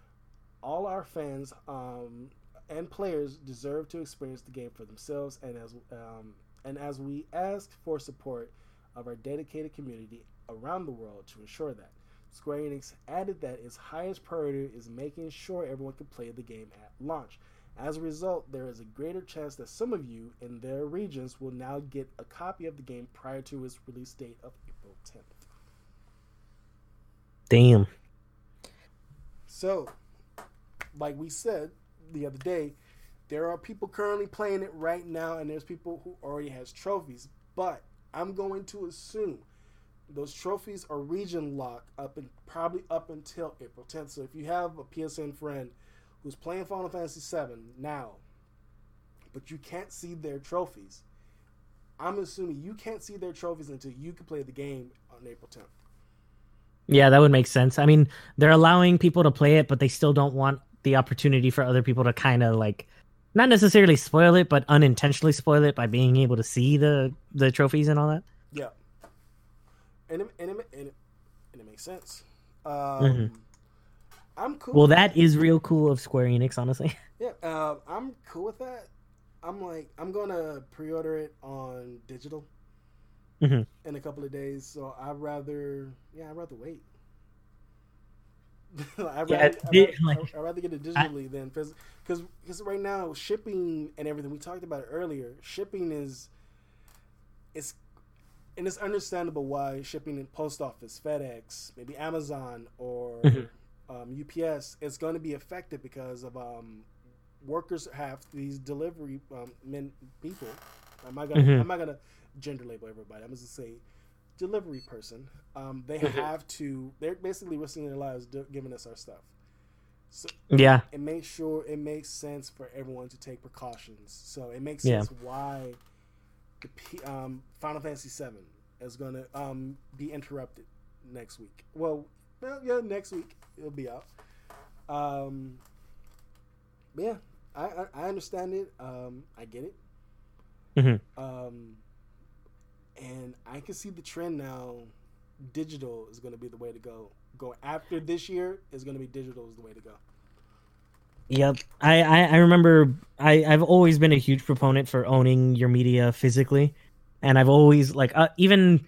All our fans um, and players deserve to experience the game for themselves, and as um, and as we ask for support of our dedicated community around the world to ensure that. Square Enix added that its highest priority is making sure everyone can play the game at launch. As a result, there is a greater chance that some of you in their regions will now get a copy of the game prior to its release date of April 10th. Damn. So, like we said the other day, there are people currently playing it right now, and there's people who already has trophies. But I'm going to assume those trophies are region locked up and probably up until April 10th. So if you have a PSN friend who's playing Final Fantasy VII now, but you can't see their trophies, I'm assuming you can't see their trophies until you can play the game on April 10th. Yeah, that would make sense. I mean, they're allowing people to play it, but they still don't want the opportunity for other people to kind of like not necessarily spoil it, but unintentionally spoil it by being able to see the the trophies and all that. Yeah, and it, and it, and it, and it makes sense. Um, Mhm. I'm cool. Well, that is real cool of Square Enix, honestly. Yeah, uh, I'm cool with that. I'm like, I'm gonna pre-order it on digital Mhm. in a couple of days. So I'd rather, yeah, I'd rather wait. I'd, Yeah, rather, I'd, rather, like- I'd rather get it digitally than physically. Because because right now shipping and everything we talked about it earlier, shipping is it's and it's understandable why shipping in post office, FedEx, maybe Amazon or Mhm. um, UPS is going to be affected because of um, workers have these delivery um, men people. I'm not gonna Mhm. I'm not gonna gender label everybody. I'm just gonna say delivery person. Um, they Mhm. have to. They're basically risking their lives giving us our stuff. So Yeah. it makes sure it makes sense for everyone to take precautions. So it makes Yeah. sense why the P, um, Final Fantasy VII is going to um, be interrupted next week. Well, well, yeah, next week it'll be out. Um, yeah, I, I I understand it. Um, I get it. Mhm. Um, and I can see the trend now. Digital is going to be the way to go. Go after this year is going to be digital is the way to go. Yep. I, I, I remember I, I've always been a huge proponent for owning your media physically. And I've always like uh, even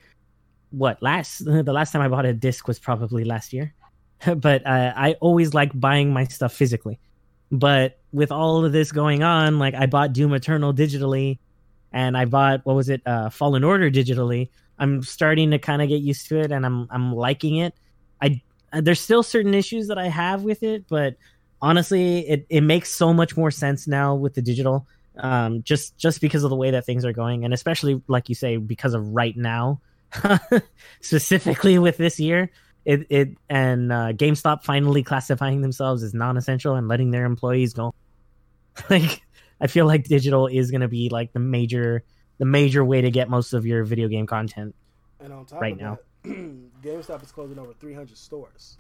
what last the last time I bought a disc was probably last year. but uh, I always like buying my stuff physically. But with all of this going on, like I bought Doom Eternal digitally and I bought what was it, uh Fallen Order digitally. I'm starting to kind of get used to it and I'm I'm liking it. I uh, there's still certain issues that I have with it, but honestly it, it makes so much more sense now with the digital um just just because of the way that things are going and especially like you say because of right now specifically with this year it it and uh, GameStop finally classifying themselves as non-essential and letting their employees go like I feel like digital is going to be like the major the major way to get most of your video game content And on top Right of now. that, GameStop is closing over 300 stores.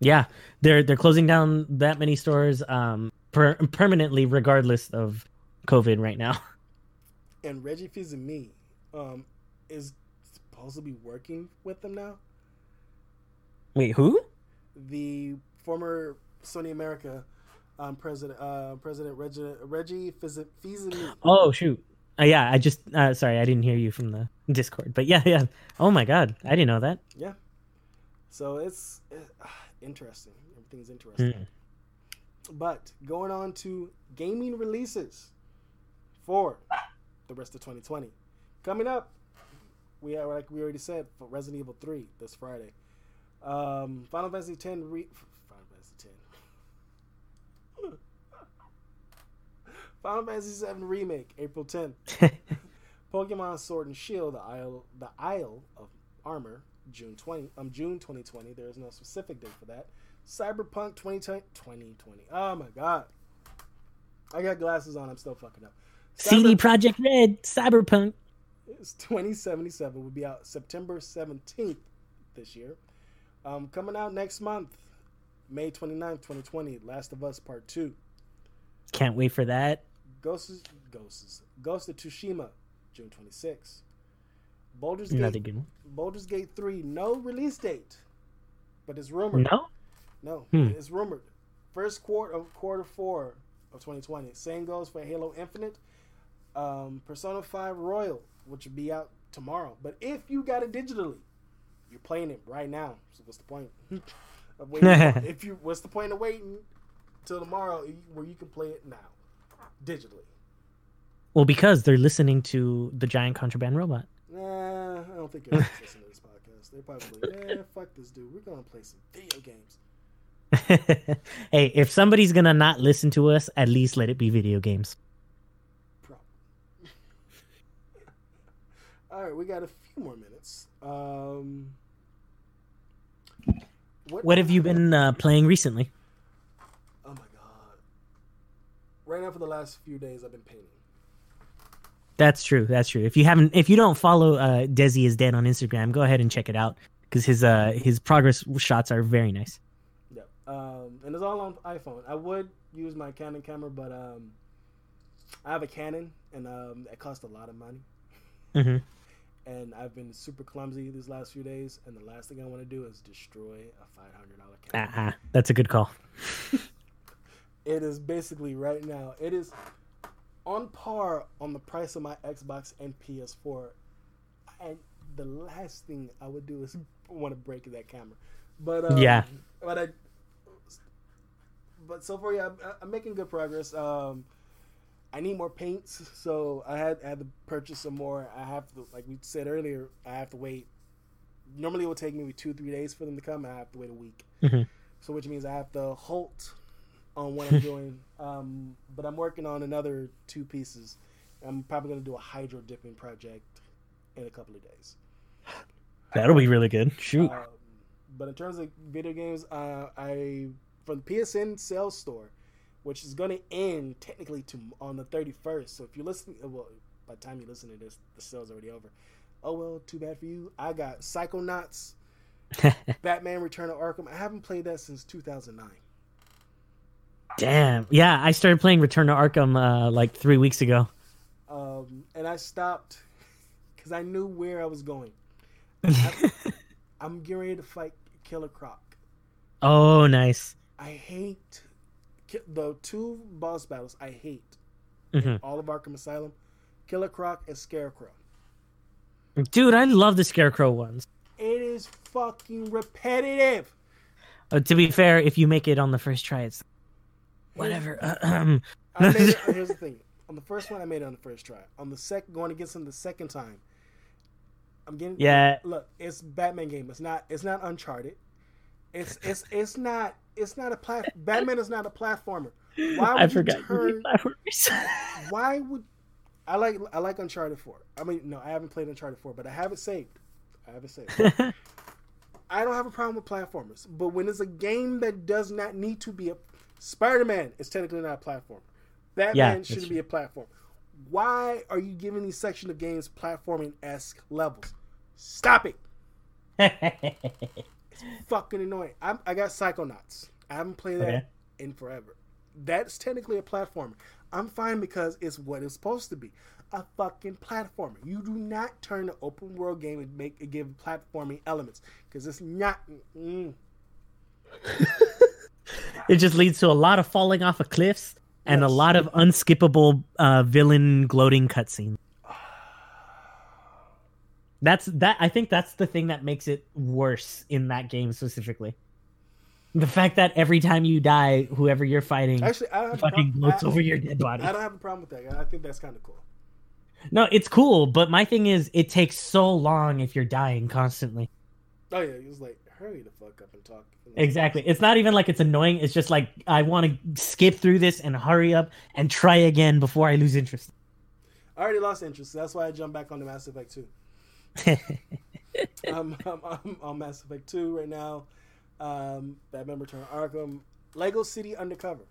Yeah, they're they're closing down that many stores um per- permanently, regardless of COVID right now. And Reggie Fils-Aimé um, is supposed to be working with them now. Wait, who? The former Sony America um, president, uh, President Reggie, Reggie Fils- Oh shoot. Uh, yeah, I just uh, sorry, I didn't hear you from the Discord, but yeah, yeah. Oh my god, I didn't know that. Yeah. So it's uh, interesting. Everything's interesting. Hmm. But going on to gaming releases for the rest of 2020. Coming up, We are like we already said for Resident Evil Three this Friday. Um, Final Fantasy 10 re- Final Fantasy X. Final Fantasy VII remake April 10th. Pokemon Sword and Shield: The Isle, the Isle of Armor, June 20, um, June 2020. There is no specific date for that. Cyberpunk 2020. 2020. Oh my god, I got glasses on. I'm still fucking up. CD Projekt Red, Cyberpunk. It's 2077 will be out September 17th this year. Um, coming out next month, May 29th, 2020. Last of Us Part Two. Can't wait for that. Ghosts, Ghosts, Ghost of Tsushima, June 26th. Baldur's Another Gate, good one. Baldur's Gate 3, no release date, but it's rumored. No? No, Hmm. it's rumored. First quarter of quarter four of 2020. Same goes for Halo Infinite, um, Persona 5 Royal, which will be out tomorrow. But if you got it digitally, you're playing it right now. So what's the point of waiting? if you, what's the point of waiting till tomorrow where you can play it now, digitally? Well, because they're listening to the giant contraband robot. Nah, I don't think anyone's listening to this podcast. They're probably like, yeah, fuck this dude. We're gonna play some video games. hey, if somebody's gonna not listen to us, at least let it be video games. All right, we got a few more minutes. Um, What have you been uh, playing recently? Oh my god! Right now, for the last few days, I've been painting. That's true. That's true. If you haven't, if you don't follow uh, Desi is dead on Instagram, go ahead and check it out because his uh his progress shots are very nice. Yeah. Um, and it's all on iPhone. I would use my Canon camera, but um, I have a Canon, and um, it costs a lot of money. Mm-hmm. And I've been super clumsy these last few days, and the last thing I want to do is destroy a five hundred dollar camera. Ah, that's a good call. It is basically right now. It is on par on the price of my Xbox and PS4. And the last thing I would do is want to break that camera. But um, Yeah. But I. But so far, yeah, I'm, I'm making good progress. Um, I need more paints, so I had I had to purchase some more. I have to, like we said earlier, I have to wait. Normally, it would take maybe two, three days for them to come. I have to wait a week. Mhm. So, which means I have to halt on what I'm doing. Um, but I'm working on another two pieces. I'm probably going to do a hydro dipping project in a couple of days. That'll be really good. Shoot. Um, but in terms of video games, uh, I from the PSN sales store, which is going to end technically to on the 31st. So if you listen, well, by the time you listen to this, the sale's already over. Oh well, too bad for you. I got Psychonauts, Batman: Return of Arkham. I haven't played that since 2009. Damn. Yeah, I started playing Return to Arkham uh, like three weeks ago. um, and I stopped because I knew where I was going. I, I'm getting ready to fight Killer Croc. Oh, nice. I hate the two boss battles. I hate hmm all of Arkham Asylum, Killer Croc and Scarecrow. Dude, I love the Scarecrow ones. It is fucking repetitive. Uh, to be fair, if you make it on the first try, it's whatever. Um, I made it, here's the thing: on the first one, I made it on the first try. On the second, going against him the second time, I'm getting. Yeah. Look, it's Batman game. It's not. It's not Uncharted. It's it's it's not. It's not a plat. Batman is not a platformer. Why would I you forgot. you turn? Why would I like I like Uncharted Four? I mean, no, I haven't played Uncharted Four, but I have it saved. I have it saved. I don't have a problem with platformers, but when it's a game that does not need to be a Spider-Man is technically not a platform. Batman Yeah, shouldn't be a platform. Why are you giving these section of games platforming esque levels? Stop it! It's fucking annoying. I'm, I got Psychonauts. I haven't played that Okay. in forever. That's technically a platformer. I'm fine because it's what it's supposed to be. A fucking platformer. You do not turn an open world game and make it give platforming elements because it's not. Mm, it just leads to a lot of falling off of cliffs and a lot of unskippable uh, villain gloating cutscenes. That's that. I think that's the thing that makes it worse in that game specifically. The fact that every time you die, whoever you're fighting Actually, I don't have a fucking gloats over your dead body. I don't have a problem with that. I think that's kind of cool. No, it's cool, but my thing is, it takes so long if you're dying constantly. Oh yeah, he was like, hurry the fuck up and talk. Exactly. It's not even like it's annoying. It's just like I want to skip through this and hurry up and try again before I lose interest. I already lost interest. That's why I jumped back on the Mass Effect 2. I'm, I'm, I'm on Mass Effect 2 right now. Um, Batman Return Arkham. Lego City Undercover.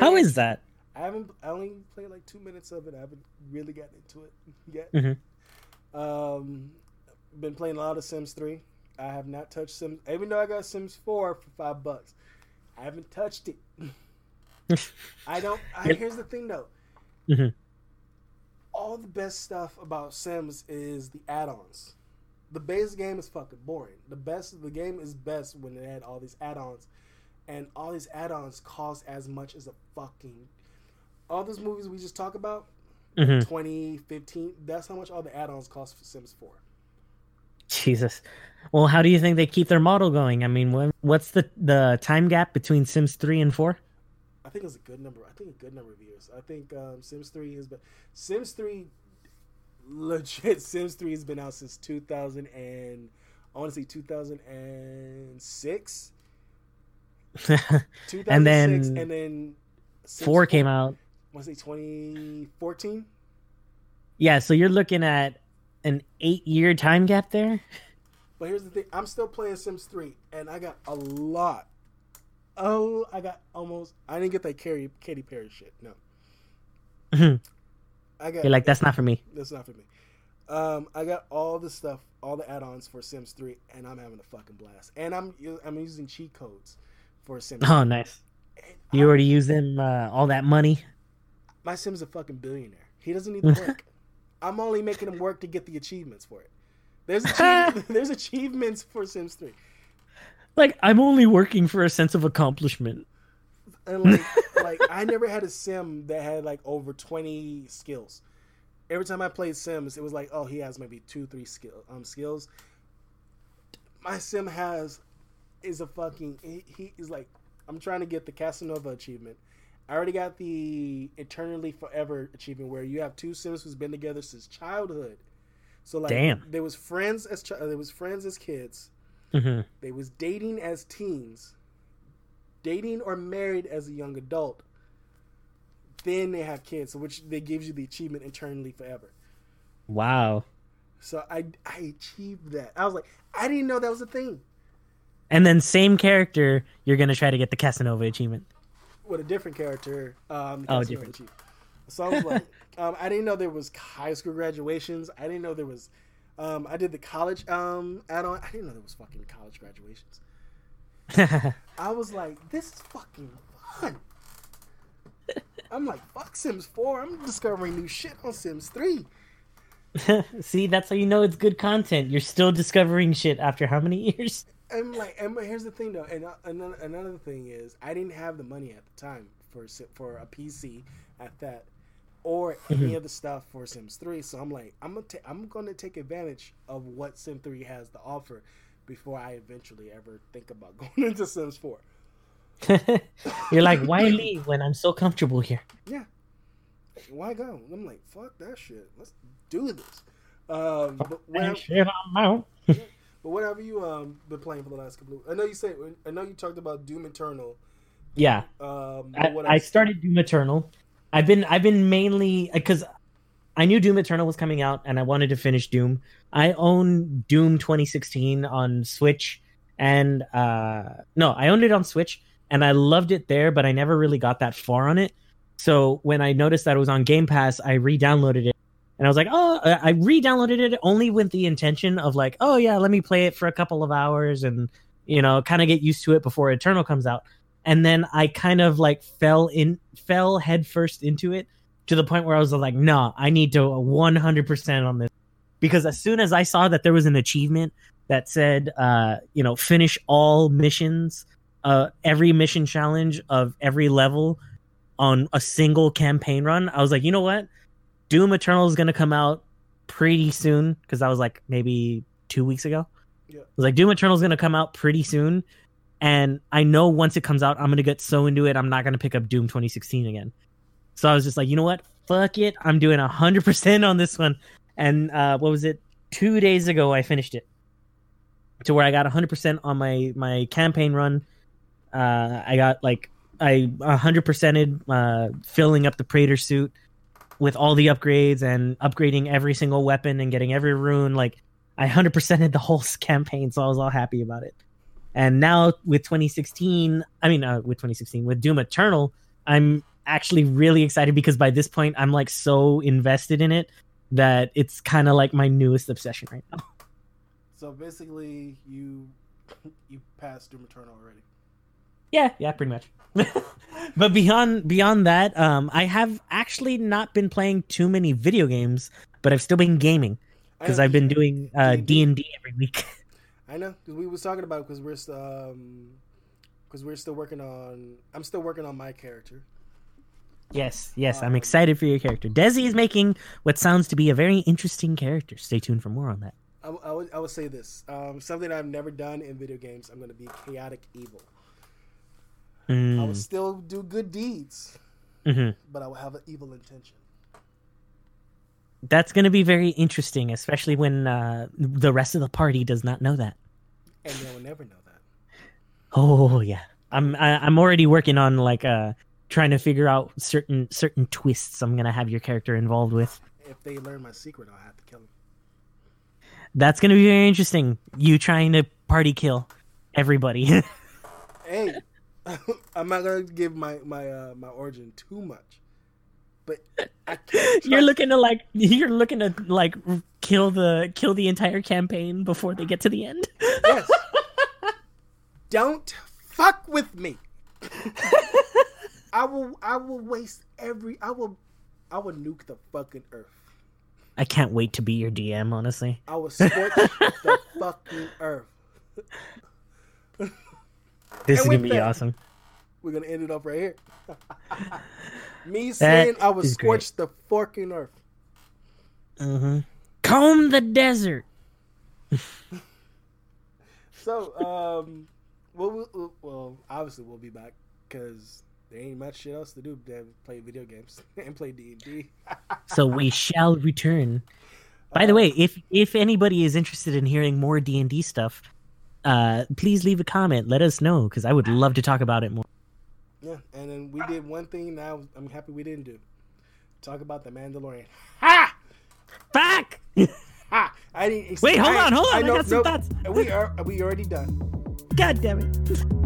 How is that? I haven't. I only played like two minutes of it. I haven't really gotten into it yet. Mhm. Um, been playing a lot of Sims 3. I have not touched Sims, even though I got Sims 4 for five bucks. I haven't touched it. I don't. I, here's the thing though. Mhm. All the best stuff about Sims is the add-ons. The base game is fucking boring. The best the game is best when they add all these add-ons, and all these add-ons cost as much as a fucking. All those movies we just talked about, Mhm. 2015. That's how much all the add-ons cost for Sims 4. Jesus. Well, how do you think they keep their model going? I mean, when, what's the the time gap between Sims three and four? I think it's a good number. I think a good number of years. I think um, Sims 3 has been Sims 3 legit Sims 3 has been out since 2000 and I want to say 2006. 2006 And then and then Sims four came out. I want to say 2014. Yeah, so you're looking at an eight year time gap there. But here's the thing: I'm still playing Sims 3, and I got a lot. Oh, I got almost. I didn't get that Katy Katy Perry shit. No. I got. You're like, that's not for me. That's not for me. Um, I got all the stuff, all the add-ons for Sims 3, and I'm having a fucking blast. And I'm I'm using cheat codes for Sims. Oh, nice. And You I- already used them uh, all that money. my Sim's a fucking billionaire. He doesn't need to work. I'm only making him work to get the achievements for it. There's achieve- there's achievements for Sims 3. Like I'm only working for a sense of accomplishment. and like like I never had a sim that had like over twenty skills. Every time I played Sims, it was like, oh, he has maybe two, three skill um skills. My sim has is a fucking he, he is like I'm trying to get the Casanova achievement. I already got the Eternally Forever achievement where you have two Sims who's been together since childhood. So like, Damn. there was friends as chi- there was friends as kids. hmm They was dating as teens, dating or married as a young adult. Then they have kids, so which they gives you the achievement eternally forever. Wow. So I I achieved that. I was like, I didn't know that was a thing. And then same character, you're gonna try to get the Casanova achievement. With a different character, um, Oh, different. So I was like, um, I didn't know there was high school graduations. I didn't know there was. Um, I did the college um, add-on. I didn't know there was fucking college graduations. I was like, this is fucking fun. I'm like, fuck Sims 4. I'm discovering new shit on Sims 3. See, that's how you know it's good content. You're still discovering shit after how many years? I'm like, and but here's the thing though, and uh, another, another thing is, I didn't have the money at the time for for a PC at that, or any of the stuff for Sims 3. So I'm like, I'm gonna ta- I'm gonna take advantage of what Sim 3 has to offer before I eventually ever think about going into Sims 4. you're like, why leave when I'm so comfortable here? Yeah. Why go? I'm like, fuck that shit. Let's do this. Um, but, whenever, shit, I'm out. But have you um been playing for the last couple of, I know you said I know you talked about Doom Eternal. Yeah, Um, I, I started Doom Eternal. I've been I've been mainly because I knew Doom Eternal was coming out and I wanted to finish Doom. I own Doom 2016 on Switch and uh no, I owned it on Switch and I loved it there, but I never really got that far on it. So when I noticed that it was on Game Pass, I re-downloaded it. And I was like, oh, I re-downloaded it only with the intention of like, oh yeah, let me play it for a couple of hours and you know, kind of get used to it before Eternal comes out. And then I kind of like fell in fell headfirst into it to the point where I was like, no, I need to 100% on this. Because as soon as I saw that there was an achievement that said, uh, you know, finish all missions, uh, every mission challenge of every level on a single campaign run, I was like, you know what, Doom Eternal is gonna come out pretty soon because that was like maybe two weeks ago. Yeah. I was like, Doom Eternal is gonna come out pretty soon and I know once it comes out, I'm gonna get so into it, I'm not gonna pick up Doom 2016 again. So I was just like, you know what? fuck it, I'm doing hundred percent on this one. And uh, what was it? Two days ago, I finished it to where I got hundred percent on my my campaign run. Uh, I got like I hundred percented uh, filling up the Praetor suit with all the upgrades and upgrading every single weapon and getting every rune. Like I hundred percented the whole campaign, so I was all happy about it. And now with 2016, I mean, uh, with 2016, with Doom Eternal, I'm actually really excited because by this point, I'm like so invested in it that it's kind of like my newest obsession right now. So basically, you you passed Doom Eternal already. Yeah, yeah, pretty much. but beyond beyond that, um, I have actually not been playing too many video games, but I've still been gaming because I've been doing uh, D and D every week. I know because we was talking about because we're st- um because we're still working on. I'm still working on my character. Yes, yes, I'm excited for your character. Desi is making what sounds to be a very interesting character. Stay tuned for more on that. I, I, would, I would say this um, something I've never done in video games. I'm going to be chaotic evil. Mm. I will still do good deeds, hmm but I will have an evil intention. That's going to be very interesting, especially when uh, the rest of the party does not know that. And they will never know that. Oh yeah, I'm I, I'm already working on like uh trying to figure out certain certain twists. I'm gonna have your character involved with. If they learn my secret, I'll have to kill them. That's gonna be very interesting. You trying to party kill everybody. Hey, I'm not gonna give my my uh, my origin too much, but I can't you're looking to like you're looking to like kill the kill the entire campaign before they get to the end. Yes. Don't fuck with me. I will. I will waste every. I will. I will nuke the fucking earth. I can't wait to be your DM. Honestly, I will scorch the fucking earth. This is gonna be that- awesome. We're gonna end it up right here. me saying I will is great. scorch the fucking earth. hmm Comb the desert. So, um, well, we'll, well, obviously we'll be back because there ain't much shit else to do than play video games and play D and D. so we shall return. By the way, if if anybody is interested in hearing more D and D stuff, uh, please leave a comment. Let us know because I would love to talk about it more. Yeah, and then we did one thing. Now I'm happy we didn't do. Talk about the Mandalorian. Ha! Back. Ha! I didn't. Wait, hold I- on, hold on, I know- got some nope, thoughts. We are we already done. God damn it!